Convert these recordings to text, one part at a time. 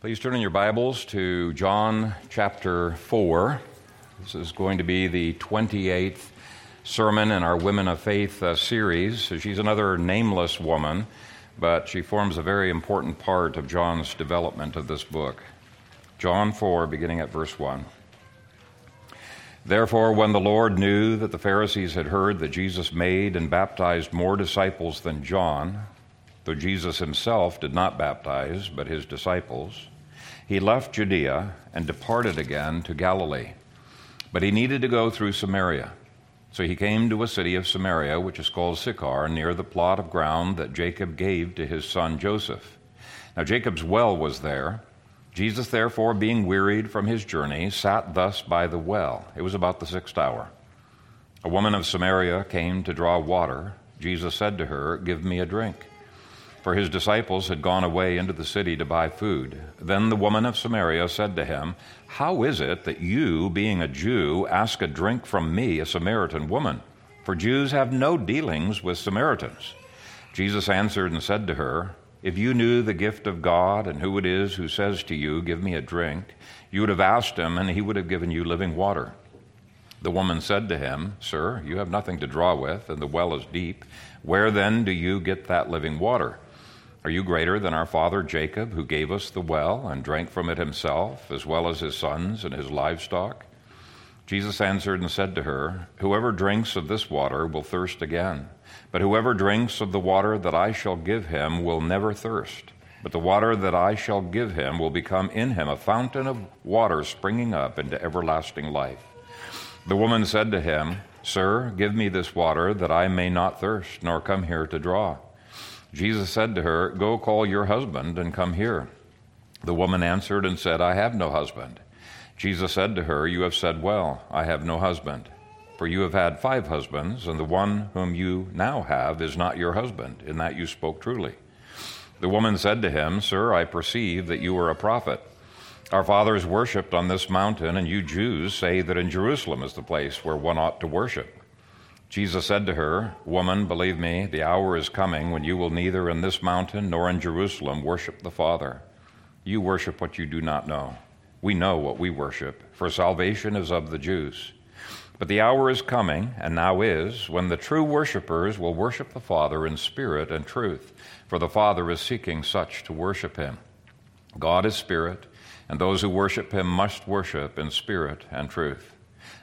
Please turn in your Bibles to John chapter 4. This is going to be the 28th sermon in our Women of Faith uh, series. She's another nameless woman, but she forms a very important part of John's development of this book. John 4, beginning at verse 1. Therefore, when the Lord knew that the Pharisees had heard that Jesus made and baptized more disciples than John, though Jesus himself did not baptize, but his disciples, he left Judea and departed again to Galilee. But he needed to go through Samaria. So he came to a city of Samaria, which is called Sychar, near the plot of ground that Jacob gave to his son Joseph. Now Jacob's well was there. Jesus, therefore, being wearied from his journey, sat thus by the well. It was about the sixth hour. A woman of Samaria came to draw water. Jesus said to her, Give me a drink for his disciples had gone away into the city to buy food. Then the woman of Samaria said to him, How is it that you, being a Jew, ask a drink from me, a Samaritan woman? For Jews have no dealings with Samaritans. Jesus answered and said to her, If you knew the gift of God and who it is who says to you, Give me a drink, you would have asked him, and he would have given you living water. The woman said to him, Sir, you have nothing to draw with, and the well is deep. Where then do you get that living water? Are you greater than our father Jacob, who gave us the well and drank from it himself, as well as his sons and his livestock? Jesus answered and said to her, Whoever drinks of this water will thirst again, but whoever drinks of the water that I shall give him will never thirst. But the water that I shall give him will become in him a fountain of water springing up into everlasting life. The woman said to him, Sir, give me this water that I may not thirst, nor come here to draw. Jesus said to her, Go call your husband and come here. The woman answered and said, I have no husband. Jesus said to her, You have said well, I have no husband. For you have had five husbands, and the one whom you now have is not your husband, in that you spoke truly. The woman said to him, Sir, I perceive that you are a prophet. Our fathers worshipped on this mountain, and you Jews say that in Jerusalem is the place where one ought to worship. Jesus said to her, Woman, believe me, the hour is coming when you will neither in this mountain nor in Jerusalem worship the Father. You worship what you do not know. We know what we worship, for salvation is of the Jews. But the hour is coming, and now is, when the true worshippers will worship the Father in spirit and truth, for the Father is seeking such to worship him. God is spirit, and those who worship him must worship in spirit and truth.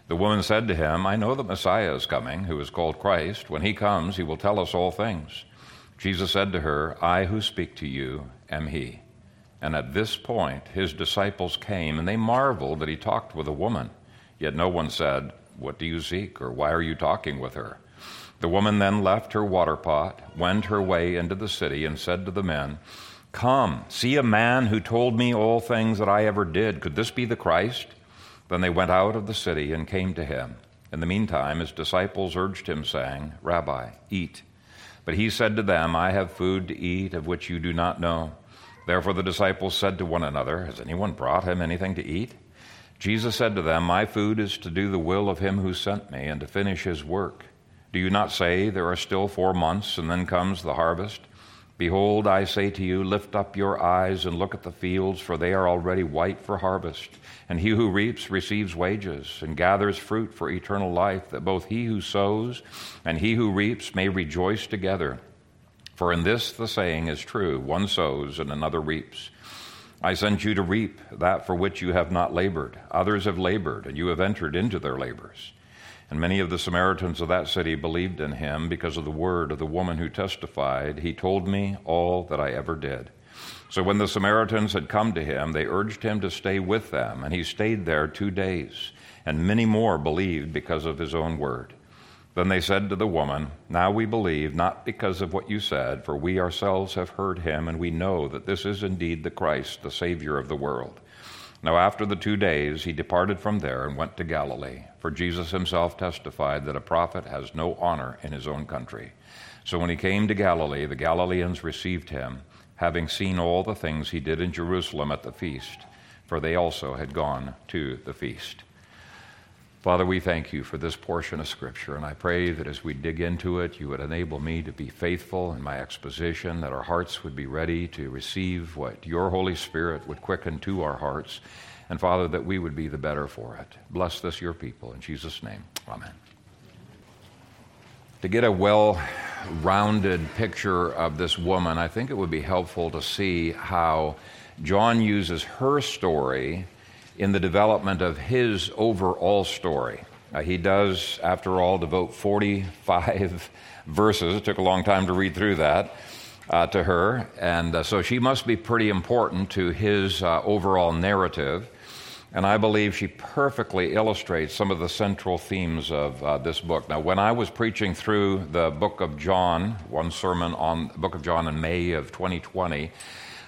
The woman said to him, I know that Messiah is coming, who is called Christ. When he comes, he will tell us all things. Jesus said to her, I who speak to you am he. And at this point, his disciples came, and they marveled that he talked with a woman. Yet no one said, What do you seek? or Why are you talking with her? The woman then left her water pot, went her way into the city, and said to the men, Come, see a man who told me all things that I ever did. Could this be the Christ? Then they went out of the city and came to him. In the meantime, his disciples urged him, saying, Rabbi, eat. But he said to them, I have food to eat of which you do not know. Therefore the disciples said to one another, Has anyone brought him anything to eat? Jesus said to them, My food is to do the will of him who sent me and to finish his work. Do you not say, There are still four months, and then comes the harvest? Behold, I say to you, lift up your eyes and look at the fields, for they are already white for harvest. And he who reaps receives wages and gathers fruit for eternal life, that both he who sows and he who reaps may rejoice together. For in this the saying is true one sows and another reaps. I sent you to reap that for which you have not labored. Others have labored, and you have entered into their labors. And many of the Samaritans of that city believed in him because of the word of the woman who testified, He told me all that I ever did. So when the Samaritans had come to him, they urged him to stay with them, and he stayed there two days. And many more believed because of his own word. Then they said to the woman, Now we believe, not because of what you said, for we ourselves have heard him, and we know that this is indeed the Christ, the Savior of the world. Now, after the two days, he departed from there and went to Galilee, for Jesus himself testified that a prophet has no honor in his own country. So when he came to Galilee, the Galileans received him, having seen all the things he did in Jerusalem at the feast, for they also had gone to the feast. Father, we thank you for this portion of Scripture, and I pray that as we dig into it, you would enable me to be faithful in my exposition, that our hearts would be ready to receive what your Holy Spirit would quicken to our hearts, and Father, that we would be the better for it. Bless this, your people, in Jesus' name. Amen. To get a well rounded picture of this woman, I think it would be helpful to see how John uses her story in the development of his overall story. Uh, he does, after all, devote 45 verses. It took a long time to read through that uh, to her, and uh, so she must be pretty important to his uh, overall narrative. And I believe she perfectly illustrates some of the central themes of uh, this book. Now, when I was preaching through the book of John, one sermon on the book of John in May of 2020,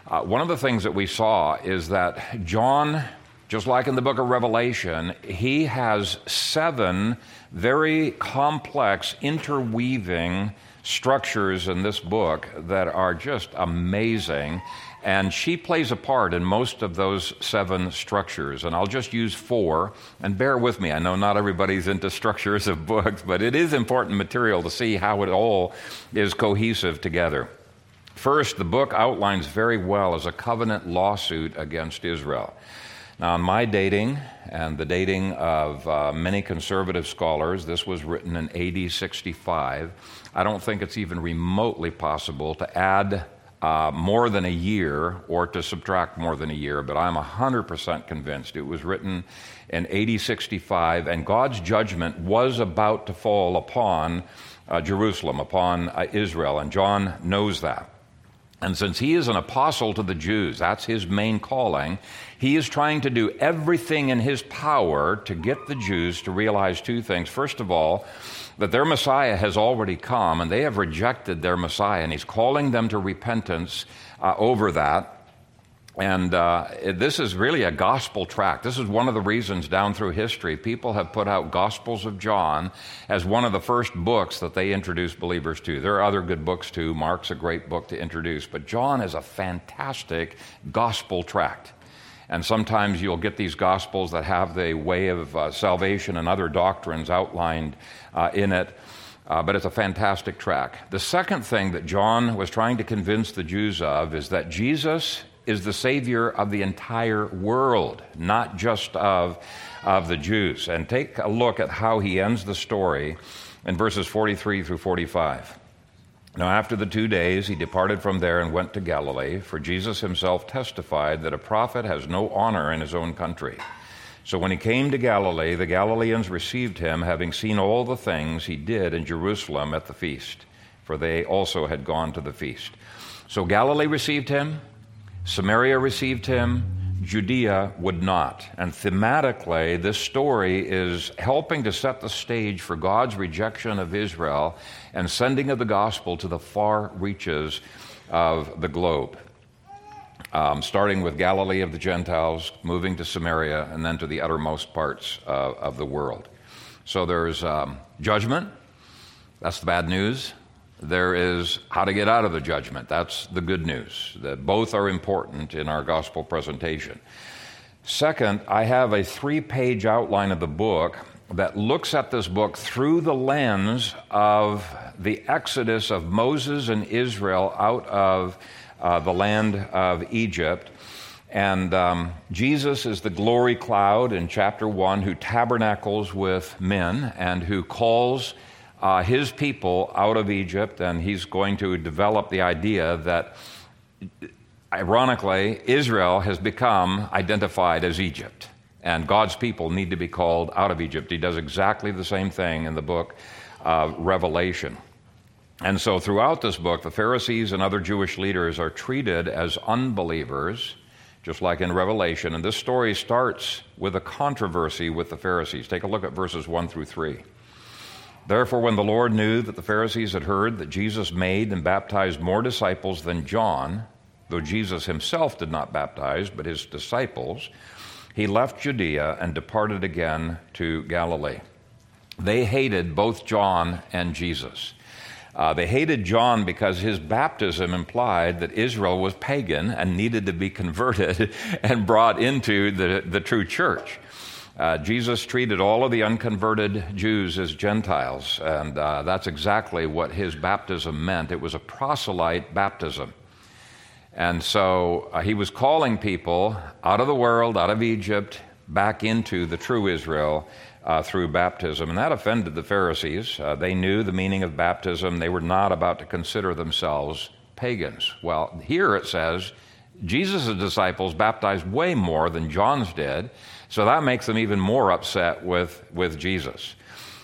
uh, one of the things that we saw is that John just like in the book of Revelation, he has seven very complex, interweaving structures in this book that are just amazing. And she plays a part in most of those seven structures. And I'll just use four. And bear with me, I know not everybody's into structures of books, but it is important material to see how it all is cohesive together. First, the book outlines very well as a covenant lawsuit against Israel. Now, in my dating and the dating of uh, many conservative scholars, this was written in AD 65. I don't think it's even remotely possible to add uh, more than a year or to subtract more than a year, but I'm 100% convinced it was written in AD 65, and God's judgment was about to fall upon uh, Jerusalem, upon uh, Israel, and John knows that. And since he is an apostle to the Jews, that's his main calling, he is trying to do everything in his power to get the Jews to realize two things. First of all, that their Messiah has already come and they have rejected their Messiah, and he's calling them to repentance uh, over that. And uh, this is really a gospel tract. This is one of the reasons down through history people have put out Gospels of John as one of the first books that they introduce believers to. There are other good books too. Mark's a great book to introduce, but John is a fantastic gospel tract. And sometimes you'll get these gospels that have the way of uh, salvation and other doctrines outlined uh, in it. Uh, but it's a fantastic track. The second thing that John was trying to convince the Jews of is that Jesus is the Savior of the entire world, not just of, of the Jews. And take a look at how he ends the story in verses 43 through 45. Now, after the two days, he departed from there and went to Galilee, for Jesus himself testified that a prophet has no honor in his own country. So when he came to Galilee, the Galileans received him, having seen all the things he did in Jerusalem at the feast, for they also had gone to the feast. So Galilee received him, Samaria received him, Judea would not. And thematically, this story is helping to set the stage for God's rejection of Israel and sending of the gospel to the far reaches of the globe. Um, starting with Galilee of the Gentiles, moving to Samaria, and then to the uttermost parts uh, of the world. So there's um, judgment. That's the bad news. There is how to get out of the judgment. That's the good news. That both are important in our gospel presentation. Second, I have a three page outline of the book that looks at this book through the lens of the exodus of Moses and Israel out of uh, the land of Egypt. And um, Jesus is the glory cloud in chapter 1 who tabernacles with men and who calls uh, his people out of Egypt, and he's going to develop the idea that, ironically, Israel has become identified as Egypt, and God's people need to be called out of Egypt. He does exactly the same thing in the book of Revelation. And so, throughout this book, the Pharisees and other Jewish leaders are treated as unbelievers, just like in Revelation. And this story starts with a controversy with the Pharisees. Take a look at verses 1 through 3. Therefore, when the Lord knew that the Pharisees had heard that Jesus made and baptized more disciples than John, though Jesus himself did not baptize, but his disciples, he left Judea and departed again to Galilee. They hated both John and Jesus. Uh, they hated John because his baptism implied that Israel was pagan and needed to be converted and brought into the, the true church. Uh, Jesus treated all of the unconverted Jews as Gentiles, and uh, that's exactly what his baptism meant. It was a proselyte baptism. And so uh, he was calling people out of the world, out of Egypt, back into the true Israel uh, through baptism. And that offended the Pharisees. Uh, they knew the meaning of baptism, they were not about to consider themselves pagans. Well, here it says Jesus' disciples baptized way more than John's did. So that makes them even more upset with, with Jesus.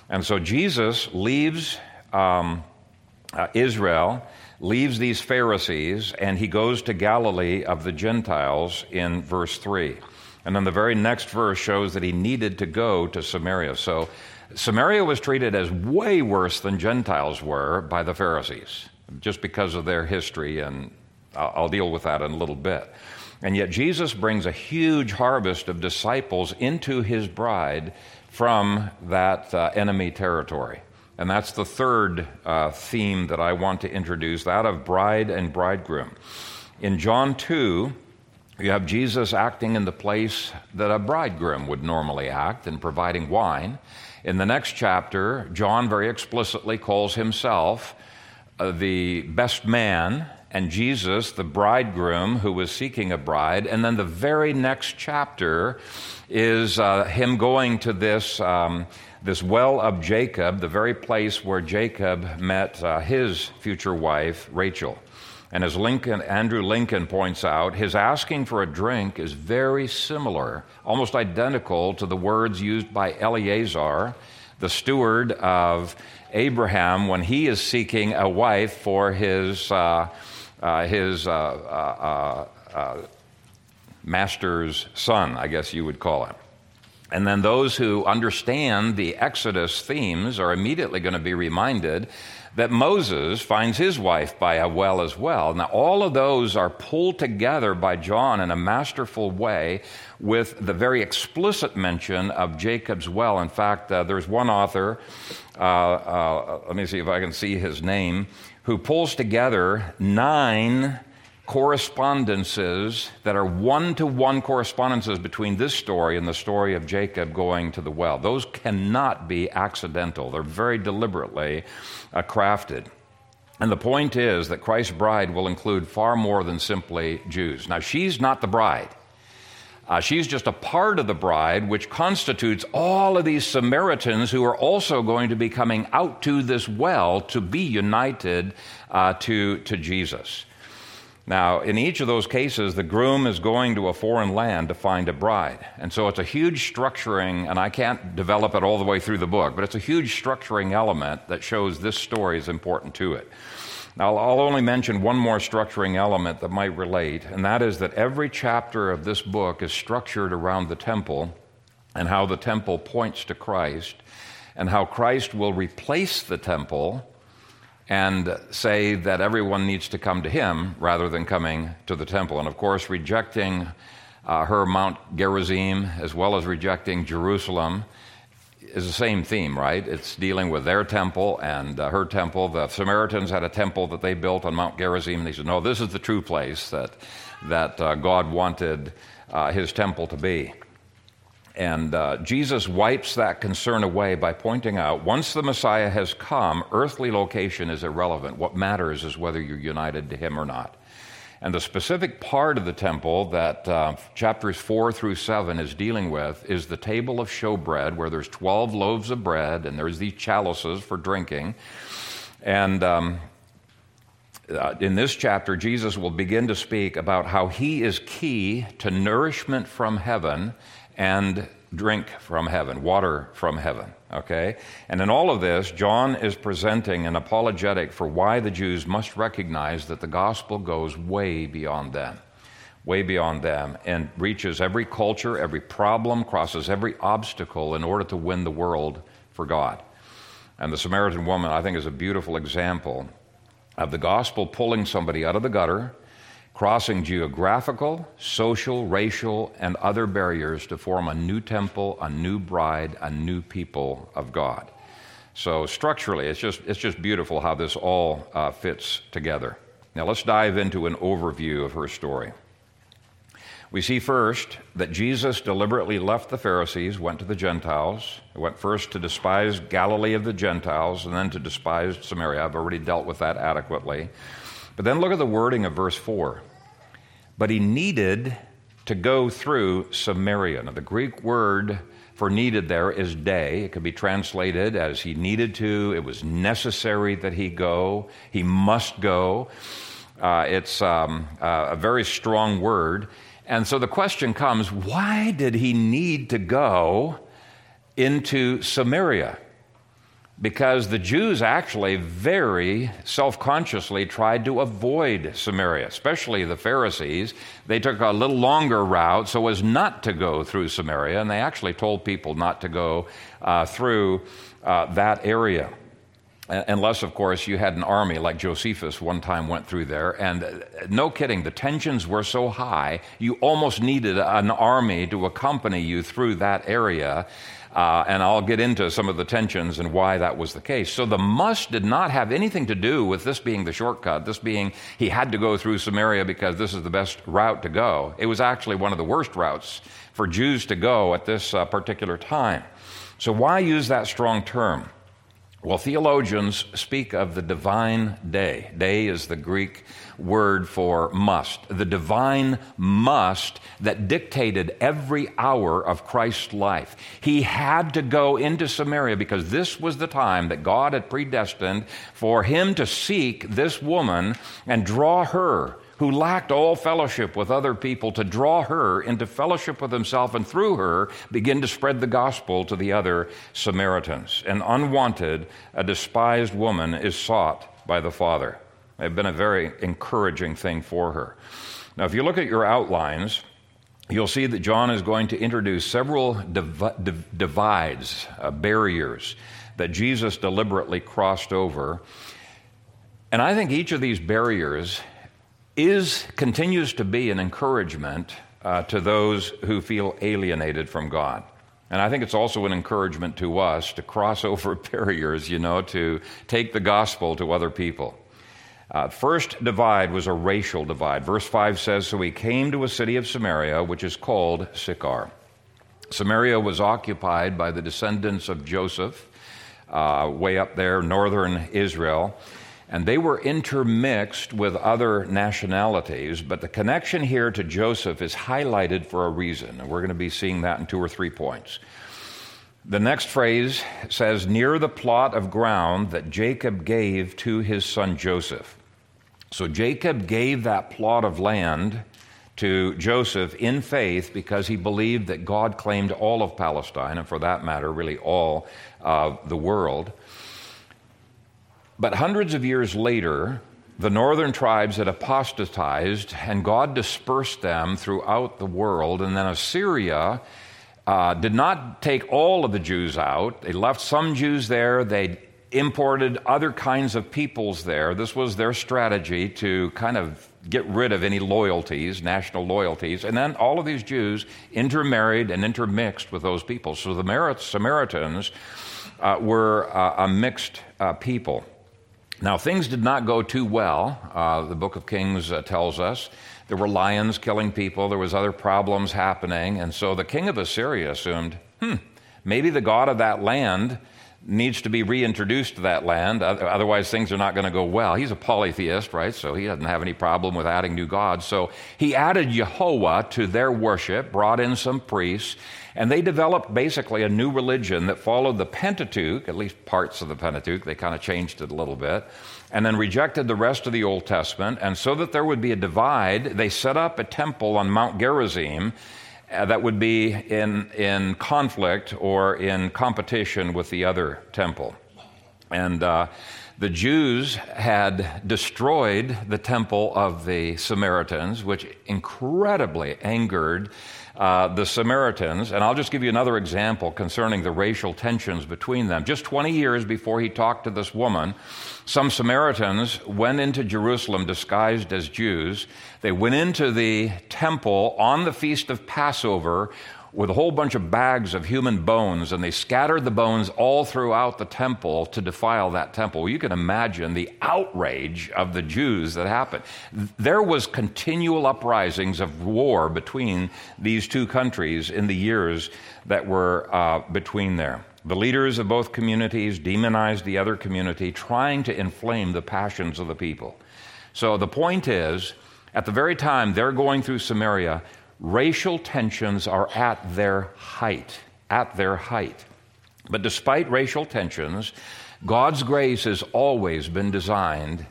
And so Jesus leaves um, uh, Israel, leaves these Pharisees, and he goes to Galilee of the Gentiles in verse 3. And then the very next verse shows that he needed to go to Samaria. So Samaria was treated as way worse than Gentiles were by the Pharisees, just because of their history, and I'll, deal with that in a little bit. And yet, Jesus brings a huge harvest of disciples into his bride from that uh, enemy territory. And that's the third uh, theme that I want to introduce that of bride and bridegroom. In John 2, you have Jesus acting in the place that a bridegroom would normally act in providing wine. In the next chapter, John very explicitly calls himself uh, the best man and Jesus, the bridegroom who was seeking a bride. And then the very next chapter is uh, him going to this, um, this well of Jacob, the very place where Jacob met uh, his future wife, Rachel. And as Lincoln, Andrew Lincoln points out, his asking for a drink is very similar, almost identical to the words used by Eleazar, the steward of Abraham, when he is seeking a wife for his. Uh, his uh, uh, uh, master's son, I guess you would call him. And then those who understand the Exodus themes are immediately going to be reminded that Moses finds his wife by a well as well. Now, all of those are pulled together by John in a masterful way with the very explicit mention of Jacob's well. In fact, uh, there's one author, uh, uh, let me see if I can see his name, who pulls together nine correspondences that are one to one correspondences between this story and the story of Jacob going to the well. Those cannot be accidental, they're very deliberately uh, crafted. And the point is that Christ's bride will include far more than simply Jews. Now, she's not the bride. Uh, she's just a part of the bride, which constitutes all of these Samaritans who are also going to be coming out to this well to be united uh, to, to Jesus. Now, in each of those cases, the groom is going to a foreign land to find a bride. And so it's a huge structuring, and I can't develop it all the way through the book, but it's a huge structuring element that shows this story is important to it. Now, I'll only mention one more structuring element that might relate, and that is that every chapter of this book is structured around the temple and how the temple points to Christ, and how Christ will replace the temple and say that everyone needs to come to him rather than coming to the temple. And of course, rejecting uh, her Mount Gerizim as well as rejecting Jerusalem is the same theme, right? It's dealing with their temple and uh, her temple. The Samaritans had a temple that they built on Mount Gerizim, and they said, no, this is the true place that, that uh, God wanted uh, his temple to be. And uh, Jesus wipes that concern away by pointing out once the Messiah has come, earthly location is irrelevant. What matters is whether you're united to him or not. And the specific part of the temple that uh, chapters 4 through 7 is dealing with is the table of showbread, where there's 12 loaves of bread and there's these chalices for drinking. And um, uh, in this chapter, Jesus will begin to speak about how he is key to nourishment from heaven and drink from heaven, water from heaven. Okay? And in all of this, John is presenting an apologetic for why the Jews must recognize that the gospel goes way beyond them, way beyond them, and reaches every culture, every problem, crosses every obstacle in order to win the world for God. And the Samaritan woman, I think, is a beautiful example of the gospel pulling somebody out of the gutter crossing geographical, social, racial, and other barriers to form a new temple, a new bride, a new people of God. So structurally, it's just, it's just beautiful how this all uh, fits together. Now let's dive into an overview of her story. We see first that Jesus deliberately left the Pharisees, went to the Gentiles. Went first to despise Galilee of the Gentiles and then to despise Samaria. I've already dealt with that adequately. But then look at the wording of verse 4. But he needed to go through Samaria. Now, the Greek word for needed there is dei. It could be translated as he needed to, it was necessary that he go, he must go. Uh, it's um, uh, a very strong word. And so the question comes why did he need to go into Samaria? Because the Jews actually very self consciously tried to avoid Samaria, especially the Pharisees. They took a little longer route so as not to go through Samaria, and they actually told people not to go uh, through uh, that area. Unless, of course, you had an army like Josephus one time went through there. And uh, no kidding, the tensions were so high, you almost needed an army to accompany you through that area. Uh, and I'll get into some of the tensions and why that was the case. So the must did not have anything to do with this being the shortcut, this being he had to go through Samaria because this is the best route to go. It was actually one of the worst routes for Jews to go at this uh, particular time. So why use that strong term? Well, theologians speak of the divine dei. Dei is the Greek word for must. The divine must that dictated every hour of Christ's life. He had to go into Samaria because this was the time that God had predestined for him to seek this woman and draw her who lacked all fellowship with other people to draw her into fellowship with himself and through her begin to spread the gospel to the other Samaritans. An unwanted, a despised woman is sought by the Father. Had been a very encouraging thing for her. Now, if you look at your outlines, you'll see that John is going to introduce several div- div- divides, uh, barriers that Jesus deliberately crossed over. And I think each of these barriers is continues to be an encouragement uh, to those who feel alienated from God. And I think it's also an encouragement to us to cross over barriers, you know, to take the gospel to other people. Uh, first divide was a racial divide. Verse 5 says So he came to a city of Samaria, which is called Sychar. Samaria was occupied by the descendants of Joseph, uh, way up there, northern Israel and they were intermixed with other nationalities, but the connection here to Joseph is highlighted for a reason, and we're going to be seeing that in two or three points. The next phrase says, near the plot of ground that Jacob gave to his son Joseph. So Jacob gave that plot of land to Joseph in faith because he believed that God claimed all of Palestine, and for that matter, really all of the world. But hundreds of years later, the northern tribes had apostatized, and God dispersed them throughout the world. And then Assyria uh, did not take all of the Jews out. They left some Jews there. They imported other kinds of peoples there. This was their strategy to kind of get rid of any loyalties, national loyalties. And then all of these Jews intermarried and intermixed with those people. So the Samaritans uh, were uh, a mixed uh, people. Now, things did not go too well, uh, the book of Kings uh, tells us. There were lions killing people, there was other problems happening, and so the king of Assyria assumed, hmm, maybe the god of that land needs to be reintroduced to that land, otherwise things are not going to go well. He's a polytheist, right? So he doesn't have any problem with adding new gods. So he added Jehovah to their worship, brought in some priests, and they developed basically a new religion that followed the Pentateuch, at least parts of the Pentateuch. They kind of changed it a little bit. And then rejected the rest of the Old Testament. And so that there would be a divide, they set up a temple on Mount Gerizim uh, that would be in, in conflict or in competition with the other temple. And uh, the Jews had destroyed the temple of the Samaritans, which incredibly angered uh, the Samaritans. And I'll just give you another example concerning the racial tensions between them. Just 20 years before he talked to this woman, some Samaritans went into Jerusalem disguised as Jews. They went into the temple on the feast of Passover with a whole bunch of bags of human bones, and they scattered the bones all throughout the temple to defile that temple. You can imagine the outrage of the Jews that happened. There was continual uprisings of war between these two countries in the years that were uh, between there. The leaders of both communities demonized the other community, trying to inflame the passions of the people. So the point is, at the very time they're going through Samaria, racial tensions are at their height. At their height. But despite racial tensions, God's grace has always been designed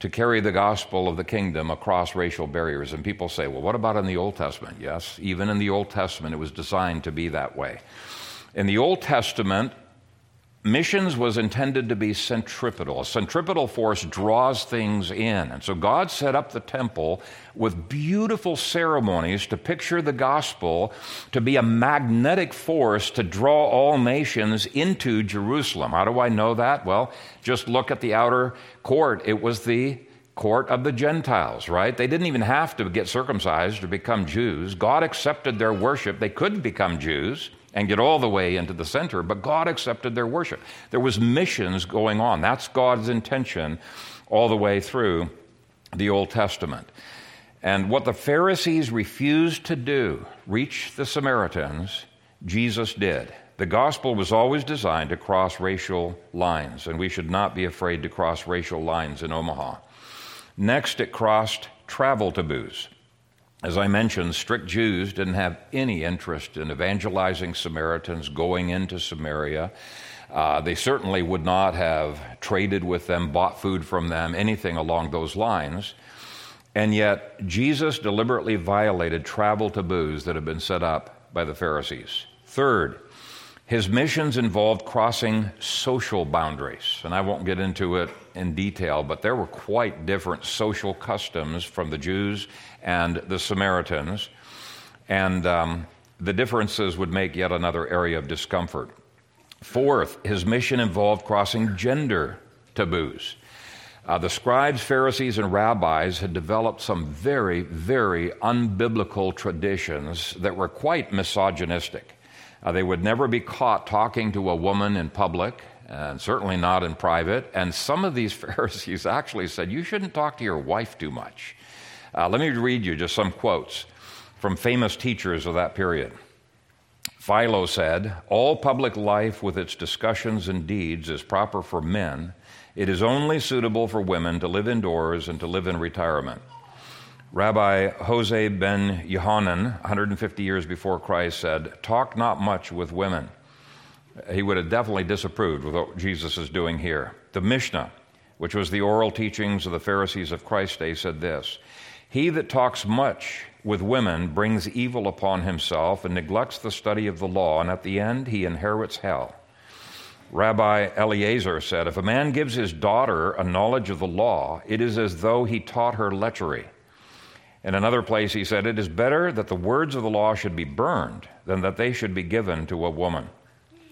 to carry the gospel of the kingdom across racial barriers. And people say, well, what about in the Old Testament? Yes, even in the Old Testament, it was designed to be that way. In the Old Testament, missions was intended to be centripetal. A centripetal force draws things in. And so God set up the temple with beautiful ceremonies to picture the gospel to be a magnetic force to draw all nations into Jerusalem. How do I know that? Well, just look at the outer court. It was the court of the Gentiles, right? They didn't even have to get circumcised to become Jews. God accepted their worship. They couldn't become Jews and get all the way into the center, but God accepted their worship. There was missions going on. That's God's intention all the way through the Old Testament. And what the Pharisees refused to do, reach the Samaritans, Jesus did. The gospel was always designed to cross racial lines, and we should not be afraid to cross racial lines in Omaha. Next, it crossed travel taboos. As I mentioned, strict Jews didn't have any interest in evangelizing Samaritans, going into Samaria. Uh, they certainly would not have traded with them, bought food from them, anything along those lines. And yet, Jesus deliberately violated travel taboos that had been set up by the Pharisees. Third, his missions involved crossing social boundaries. And I won't get into it in detail, but there were quite different social customs from the Jews and the Samaritans. And um, the differences would make yet another area of discomfort. Fourth, his mission involved crossing gender taboos. Uh, the scribes, Pharisees, and rabbis had developed some very, very unbiblical traditions that were quite misogynistic. Uh, they would never be caught talking to a woman in public, and certainly not in private. And some of these Pharisees actually said, You shouldn't talk to your wife too much. Uh, let me read you just some quotes from famous teachers of that period. Philo said, All public life with its discussions and deeds is proper for men. It is only suitable for women to live indoors and to live in retirement. Rabbi Jose ben Yohanan, 150 years before Christ, said, Talk not much with women. He would have definitely disapproved with what Jesus is doing here. The Mishnah, which was the oral teachings of the Pharisees of Christ's day, said this he that talks much with women brings evil upon himself and neglects the study of the law, and at the end he inherits hell. Rabbi Eliezer said, If a man gives his daughter a knowledge of the law, it is as though he taught her lechery. In another place, he said, It is better that the words of the law should be burned than that they should be given to a woman.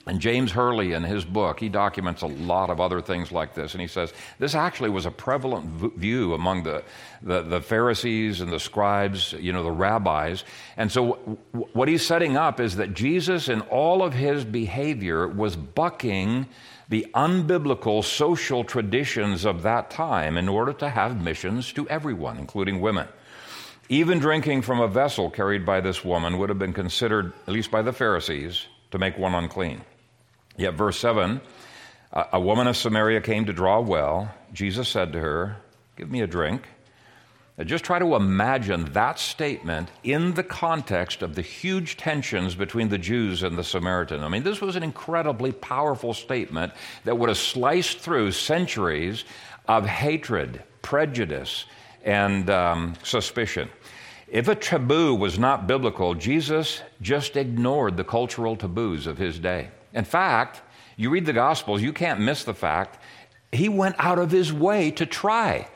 And James Hurley, in his book, he documents a lot of other things like this. And he says this actually was a prevalent view among the, the, the, Pharisees and the scribes, you know, the rabbis. And so, w- what he's setting up is that Jesus, in all of his behavior, was bucking the unbiblical social traditions of that time in order to have missions to everyone, including women. Even drinking from a vessel carried by this woman would have been considered, at least by the Pharisees, to make one unclean. Yet, verse 7 a woman of Samaria came to draw well. Jesus said to her, Give me a drink. Now just try to imagine that statement in the context of the huge tensions between the Jews and the Samaritan. I mean, this was an incredibly powerful statement that would have sliced through centuries of hatred, prejudice, and um, suspicion. If a taboo was not biblical, Jesus just ignored the cultural taboos of his day. In fact, you read the Gospels, you can't miss the fact he went out of his way to try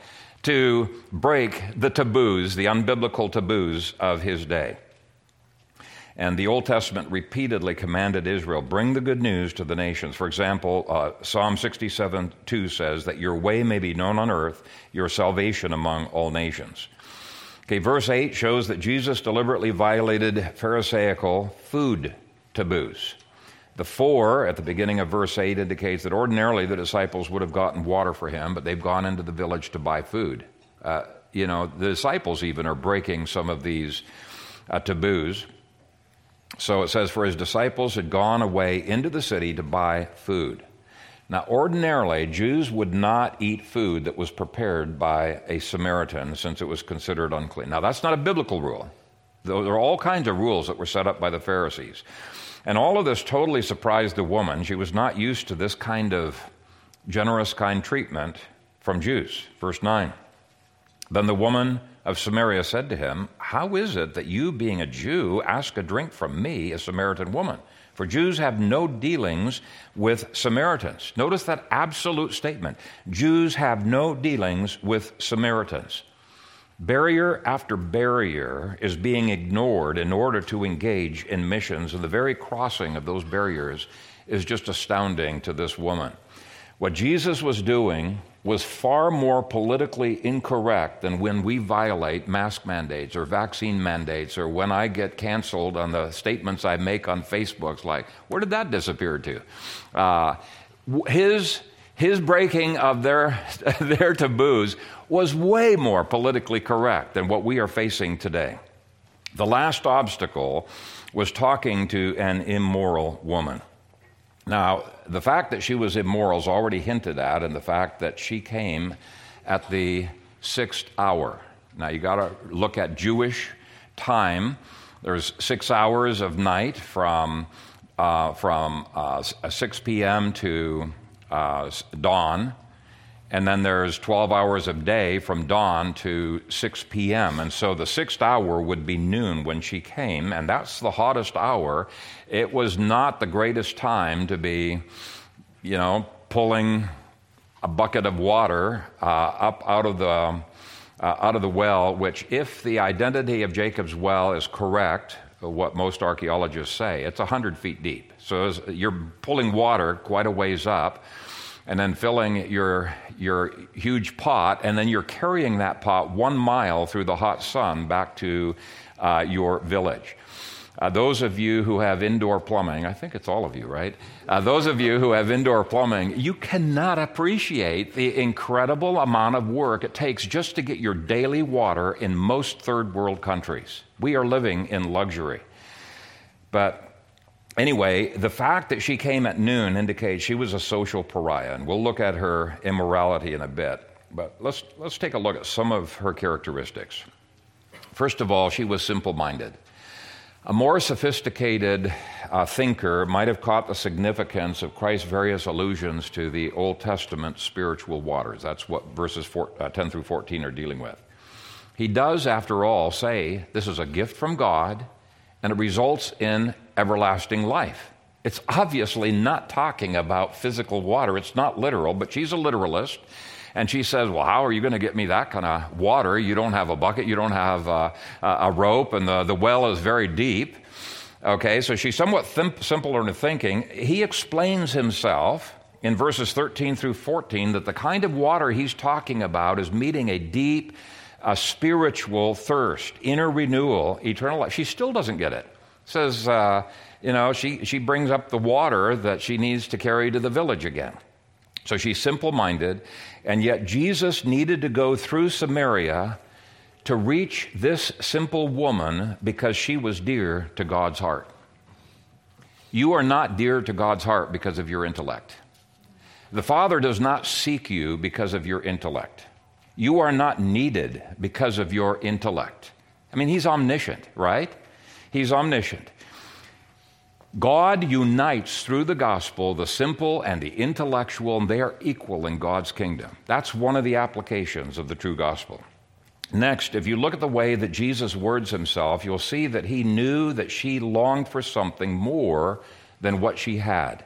to break the taboos, the unbiblical taboos of his day. And the Old Testament repeatedly commanded Israel, bring the good news to the nations. For example, uh, Psalm 67 2 says that your way may be known on earth, your salvation among all nations. Okay, verse 8 shows that Jesus deliberately violated Pharisaical food taboos. The for at the beginning of verse 8 indicates that ordinarily the disciples would have gotten water for him, but they've gone into the village to buy food. Uh, you know, the disciples even are breaking some of these uh, taboos. So it says, For his disciples had gone away into the city to buy food. Now, ordinarily, Jews would not eat food that was prepared by a Samaritan since it was considered unclean. Now, that's not a biblical rule. There are all kinds of rules that were set up by the Pharisees. And all of this totally surprised the woman. She was not used to this kind of generous, kind treatment from Jews. Verse 9. Then the woman of Samaria said to him, How is it that you, being a Jew, ask a drink from me, a Samaritan woman? For Jews have no dealings with Samaritans. Notice that absolute statement Jews have no dealings with Samaritans. Barrier after barrier is being ignored in order to engage in missions, and the very crossing of those barriers is just astounding to this woman. What Jesus was doing was far more politically incorrect than when we violate mask mandates or vaccine mandates or when I get canceled on the statements I make on Facebook's like, where did that disappear to? Uh, his his breaking of their, their taboos was way more politically correct than what we are facing today. The last obstacle was talking to an immoral woman. Now, the fact that she was immoral is already hinted at, and the fact that she came at the sixth hour. Now, you got to look at Jewish time. There's six hours of night from, uh, from uh, 6 p.m. to uh, dawn, and then there's 12 hours of day from dawn to 6 p.m. And so the sixth hour would be noon when she came, and that's the hottest hour. It was not the greatest time to be, you know, pulling a bucket of water uh, up out of the uh, out of the well. Which, if the identity of Jacob's well is correct, what most archaeologists say, it's 100 feet deep. So you're pulling water quite a ways up and then filling your, your huge pot, and then you're carrying that pot one mile through the hot sun back to uh, your village. Uh, those of you who have indoor plumbing, I think it's all of you, right? Uh, those of you who have indoor plumbing, you cannot appreciate the incredible amount of work it takes just to get your daily water in most third world countries. We are living in luxury. But anyway, the fact that she came at noon indicates she was a social pariah, and we'll look at her immorality in a bit. But let's, let's take a look at some of her characteristics. First of all, she was simple minded. A more sophisticated uh, thinker might have caught the significance of Christ's various allusions to the Old Testament spiritual waters. That's what verses four, uh, 10 through 14 are dealing with. He does, after all, say this is a gift from God and it results in everlasting life. It's obviously not talking about physical water. It's not literal, but she's a literalist. And she says, Well, how are you going to get me that kind of water? You don't have a bucket, you don't have uh, a, a rope, and the, the well is very deep. Okay, so she's somewhat thim- simpler in her thinking. He explains himself in verses 13 through 14 that the kind of water he's talking about is meeting a deep, a spiritual thirst, inner renewal, eternal life. She still doesn't get it. Says, uh, you know, she, she brings up the water that she needs to carry to the village again. So she's simple minded, and yet Jesus needed to go through Samaria to reach this simple woman because she was dear to God's heart. You are not dear to God's heart because of your intellect. The Father does not seek you because of your intellect. You are not needed because of your intellect. I mean, he's omniscient, right? He's omniscient. God unites through the gospel the simple and the intellectual, and they are equal in God's kingdom. That's one of the applications of the true gospel. Next, if you look at the way that Jesus words himself, you'll see that he knew that she longed for something more than what she had.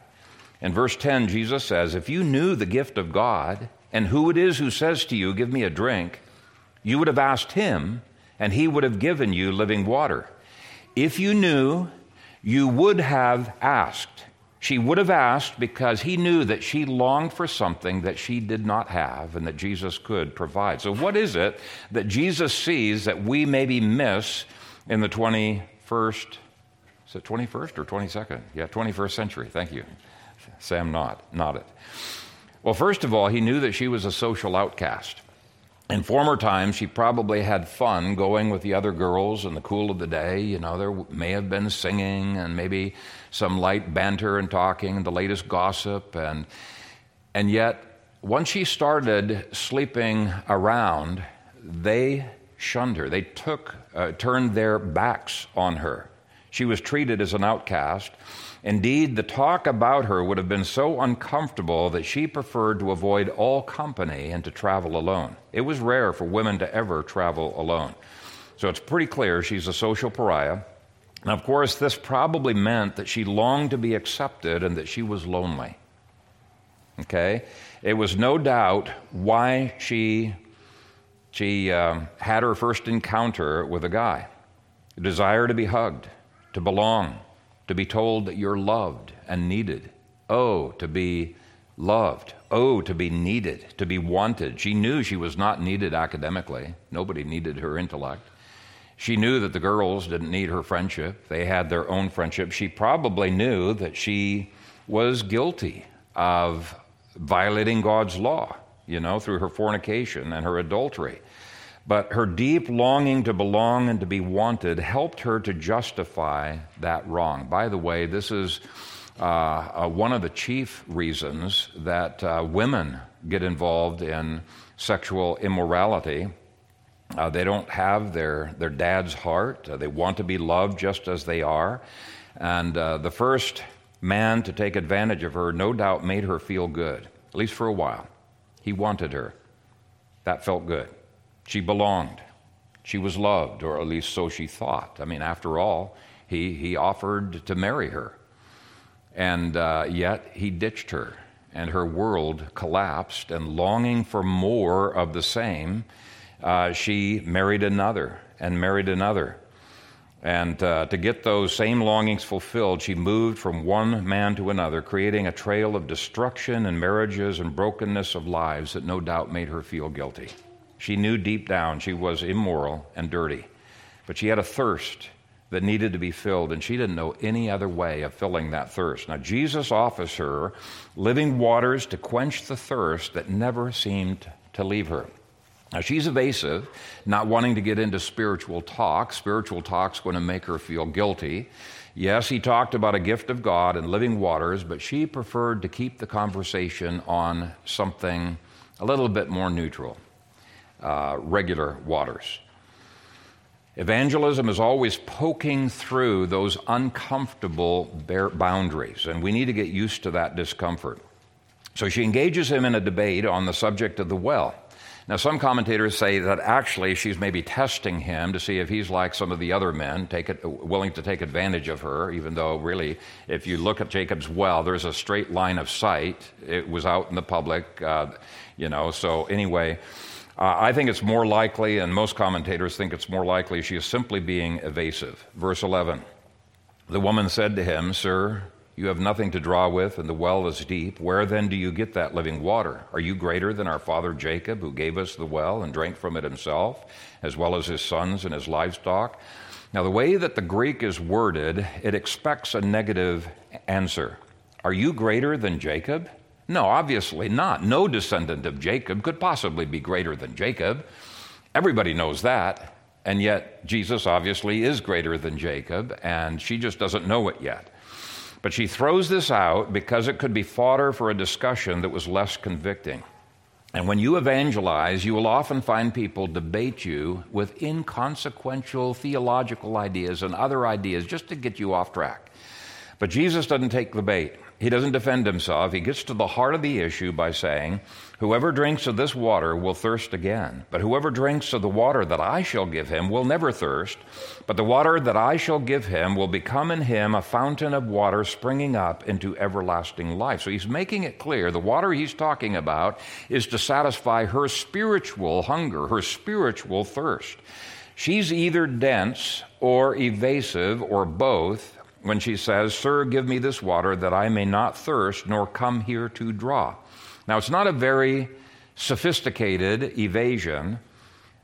In verse 10, Jesus says, If you knew the gift of God and who it is who says to you, Give me a drink, you would have asked him, and he would have given you living water. If you knew, you would have asked, She would have asked because he knew that she longed for something that she did not have and that Jesus could provide. So, what is it that Jesus sees that we maybe miss in the 21st? Is it 21st or 22nd? Yeah, 21st century. Thank you. Sam nod, nodded. Well, first of all, he knew that she was a social outcast. In former times, she probably had fun going with the other girls in the cool of the day. You know, there may have been singing and maybe some light banter and talking, the latest gossip. And, and yet, once she started sleeping around, they shunned her. They took, uh, turned their backs on her. She was treated as an outcast. Indeed, the talk about her would have been so uncomfortable that she preferred to avoid all company and to travel alone. It was rare for women to ever travel alone. So it's pretty clear she's a social pariah. And of course, this probably meant that she longed to be accepted and that she was lonely. Okay? It was no doubt why she, she um, had her first encounter with a guy a desire to be hugged, to belong, to be told that you're loved and needed. Oh, to be loved. Oh, to be needed, to be wanted. She knew she was not needed academically, nobody needed her intellect. She knew that the girls didn't need her friendship, they had their own friendship. She probably knew that she was guilty of violating God's law, you know, through her fornication and her adultery. But her deep longing to belong and to be wanted helped her to justify that wrong. By the way, this is uh, uh, one of the chief reasons that uh, women get involved in sexual immorality. Uh, they don't have their, their dad's heart. Uh, they want to be loved just as they are. And uh, the first man to take advantage of her no doubt made her feel good, at least for a while. He wanted her. That felt good. She belonged. She was loved, or at least so she thought. I mean, after all, he, he offered to marry her. And uh, yet he ditched her, and her world collapsed. And longing for more of the same, uh, she married another and married another. And uh, to get those same longings fulfilled, she moved from one man to another, creating a trail of destruction and marriages and brokenness of lives that no doubt made her feel guilty. She knew deep down she was immoral and dirty, but she had a thirst that needed to be filled, and she didn't know any other way of filling that thirst. Now, Jesus offers her living waters to quench the thirst that never seemed to leave her. Now, she's evasive, not wanting to get into spiritual talk. Spiritual talk's going to make her feel guilty. Yes, he talked about a gift of God and living waters, but she preferred to keep the conversation on something a little bit more neutral uh, regular waters. Evangelism is always poking through those uncomfortable boundaries, and we need to get used to that discomfort. So she engages him in a debate on the subject of the well. Now, some commentators say that actually she's maybe testing him to see if he's like some of the other men, it, willing to take advantage of her, even though, really, if you look at Jacob's well, there's a straight line of sight. It was out in the public, uh, you know, so anyway. Uh, I think it's more likely, and most commentators think it's more likely, she is simply being evasive. Verse 11 The woman said to him, Sir, you have nothing to draw with, and the well is deep. Where then do you get that living water? Are you greater than our father Jacob, who gave us the well and drank from it himself, as well as his sons and his livestock? Now, the way that the Greek is worded, it expects a negative answer. Are you greater than Jacob? No, obviously not. No descendant of Jacob could possibly be greater than Jacob. Everybody knows that. And yet, Jesus obviously is greater than Jacob, and she just doesn't know it yet. But she throws this out because it could be fodder for a discussion that was less convicting. And when you evangelize, you will often find people debate you with inconsequential theological ideas and other ideas just to get you off track. But Jesus doesn't take the bait. He doesn't defend himself. He gets to the heart of the issue by saying, Whoever drinks of this water will thirst again. But whoever drinks of the water that I shall give him will never thirst. But the water that I shall give him will become in him a fountain of water springing up into everlasting life. So he's making it clear the water he's talking about is to satisfy her spiritual hunger, her spiritual thirst. She's either dense or evasive or both when she says, Sir, give me this water that I may not thirst nor come here to draw. Now, it's not a very sophisticated evasion.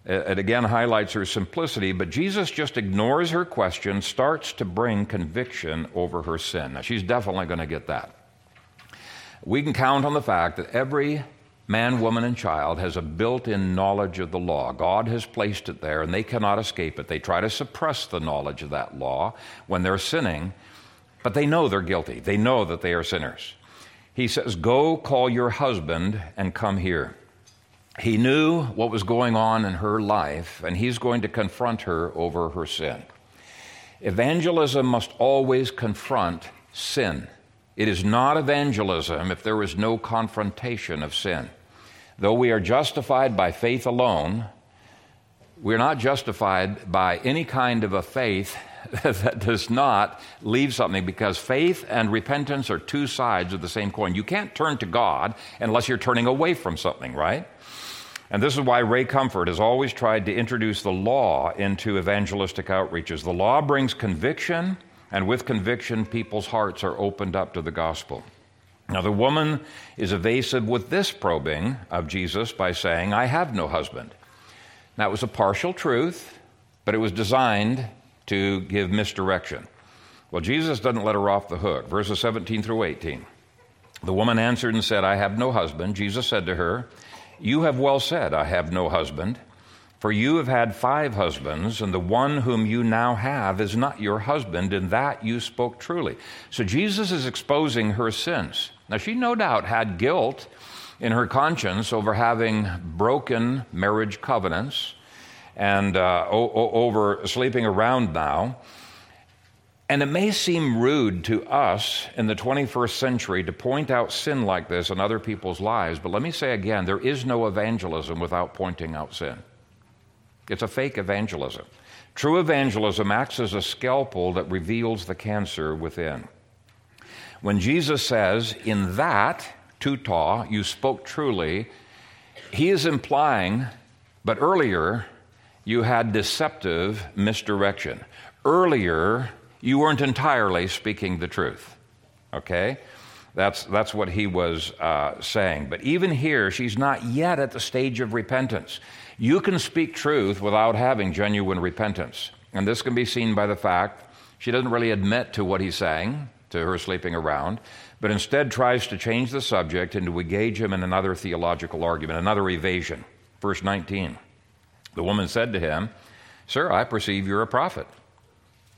It again highlights her simplicity, but Jesus just ignores her question, starts to bring conviction over her sin. Now, she's definitely going to get that. We can count on the fact that every man, woman, and child has a built in knowledge of the law. God has placed it there, and they cannot escape it. They try to suppress the knowledge of that law when they're sinning, but they know they're guilty. They know that they are sinners. He says, Go call your husband and come here. He knew what was going on in her life, and he's going to confront her over her sin. Evangelism must always confront sin. It is not evangelism if there is no confrontation of sin. Though we are justified by faith alone, we're not justified by any kind of a faith that does not leave something because faith and repentance are two sides of the same coin. You can't turn to God unless you're turning away from something, right? And this is why Ray Comfort has always tried to introduce the law into evangelistic outreaches. The law brings conviction and with conviction, people's hearts are opened up to the gospel. Now, the woman is evasive with this probing of Jesus by saying, I have no husband. Now, it was a partial truth, but it was designed to give misdirection. Well, Jesus doesn't let her off the hook. Verses 17 through 18. The woman answered and said, I have no husband. Jesus said to her, You have well said, I have no husband. For you have had five husbands, and the one whom you now have is not your husband, and that you spoke truly. So Jesus is exposing her sins. Now, she no doubt had guilt in her conscience over having broken marriage covenants and uh, o- over sleeping around now. And it may seem rude to us in the 21st century to point out sin like this in other people's lives, but let me say again there is no evangelism without pointing out sin. It's a fake evangelism. True evangelism acts as a scalpel that reveals the cancer within. When Jesus says, In that, tuta, you spoke truly, he is implying, but earlier, you had deceptive misdirection. Earlier, you weren't entirely speaking the truth. Okay? That's, that's what he was uh, saying. But even here, she's not yet at the stage of repentance. You can speak truth without having genuine repentance. And this can be seen by the fact she doesn't really admit to what he's saying, to her sleeping around, but instead tries to change the subject and to engage him in another theological argument, another evasion. Verse 19 The woman said to him, Sir, I perceive you're a prophet.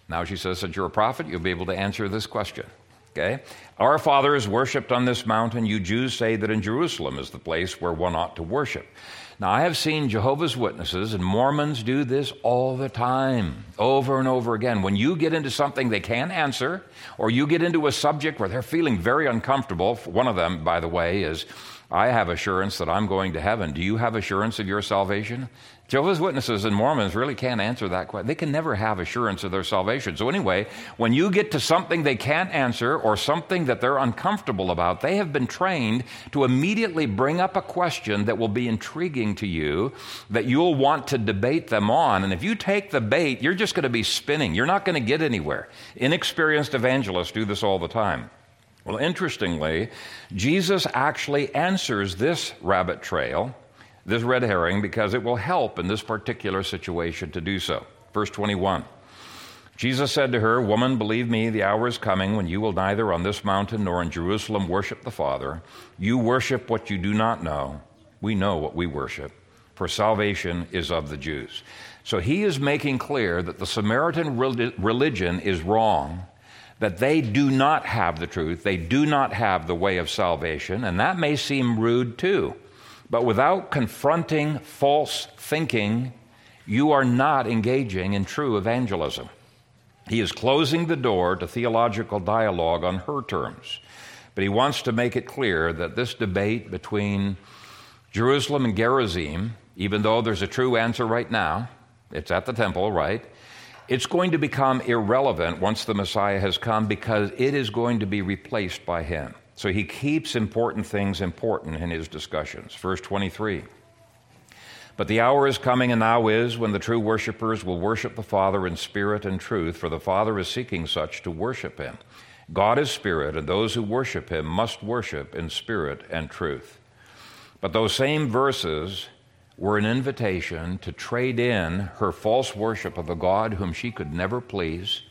Now she says that you're a prophet, you'll be able to answer this question. Okay? Our fathers worshipped on this mountain. You Jews say that in Jerusalem is the place where one ought to worship. Now, I have seen Jehovah's Witnesses and Mormons do this all the time, over and over again. When you get into something they can't answer, or you get into a subject where they're feeling very uncomfortable, one of them, by the way, is I have assurance that I'm going to heaven. Do you have assurance of your salvation? Jehovah's Witnesses and Mormons really can't answer that question. They can never have assurance of their salvation. So, anyway, when you get to something they can't answer or something that they're uncomfortable about, they have been trained to immediately bring up a question that will be intriguing to you, that you'll want to debate them on. And if you take the bait, you're just going to be spinning. You're not going to get anywhere. Inexperienced evangelists do this all the time. Well, interestingly, Jesus actually answers this rabbit trail this red herring because it will help in this particular situation to do so. Verse 21. Jesus said to her, Woman, believe me, the hour is coming when you will neither on this mountain nor in Jerusalem worship the Father. You worship what you do not know. We know what we worship, for salvation is of the Jews. So he is making clear that the Samaritan religion is wrong, that they do not have the truth, they do not have the way of salvation, and that may seem rude too. But without confronting false thinking, you are not engaging in true evangelism. He is closing the door to theological dialogue on her terms. But he wants to make it clear that this debate between Jerusalem and Gerizim, even though there's a true answer right now, it's at the temple, right? It's going to become irrelevant once the Messiah has come because it is going to be replaced by him. So he keeps important things important in his discussions. Verse 23 But the hour is coming and now is when the true worshippers will worship the Father in spirit and truth, for the Father is seeking such to worship him. God is spirit, and those who worship him must worship in spirit and truth. But those same verses were an invitation to trade in her false worship of a God whom she could never please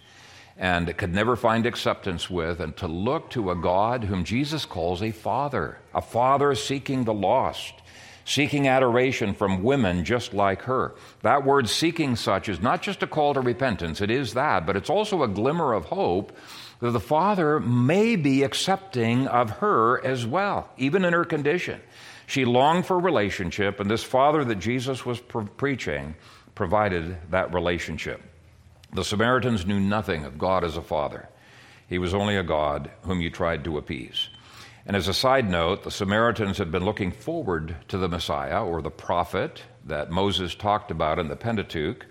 and could never find acceptance with, and to look to a God whom Jesus calls a father, a father seeking the lost, seeking adoration from women just like her. That word seeking such is not just a call to repentance, it is that, but it's also a glimmer of hope that the Father may be accepting of her as well, even in her condition. She longed for relationship, and this Father that Jesus was pre- preaching provided that relationship. The Samaritans knew nothing of God as a Father. He was only a God whom you tried to appease. And as a side note, the Samaritans had been looking forward to the Messiah or the prophet that Moses talked about in the Pentateuch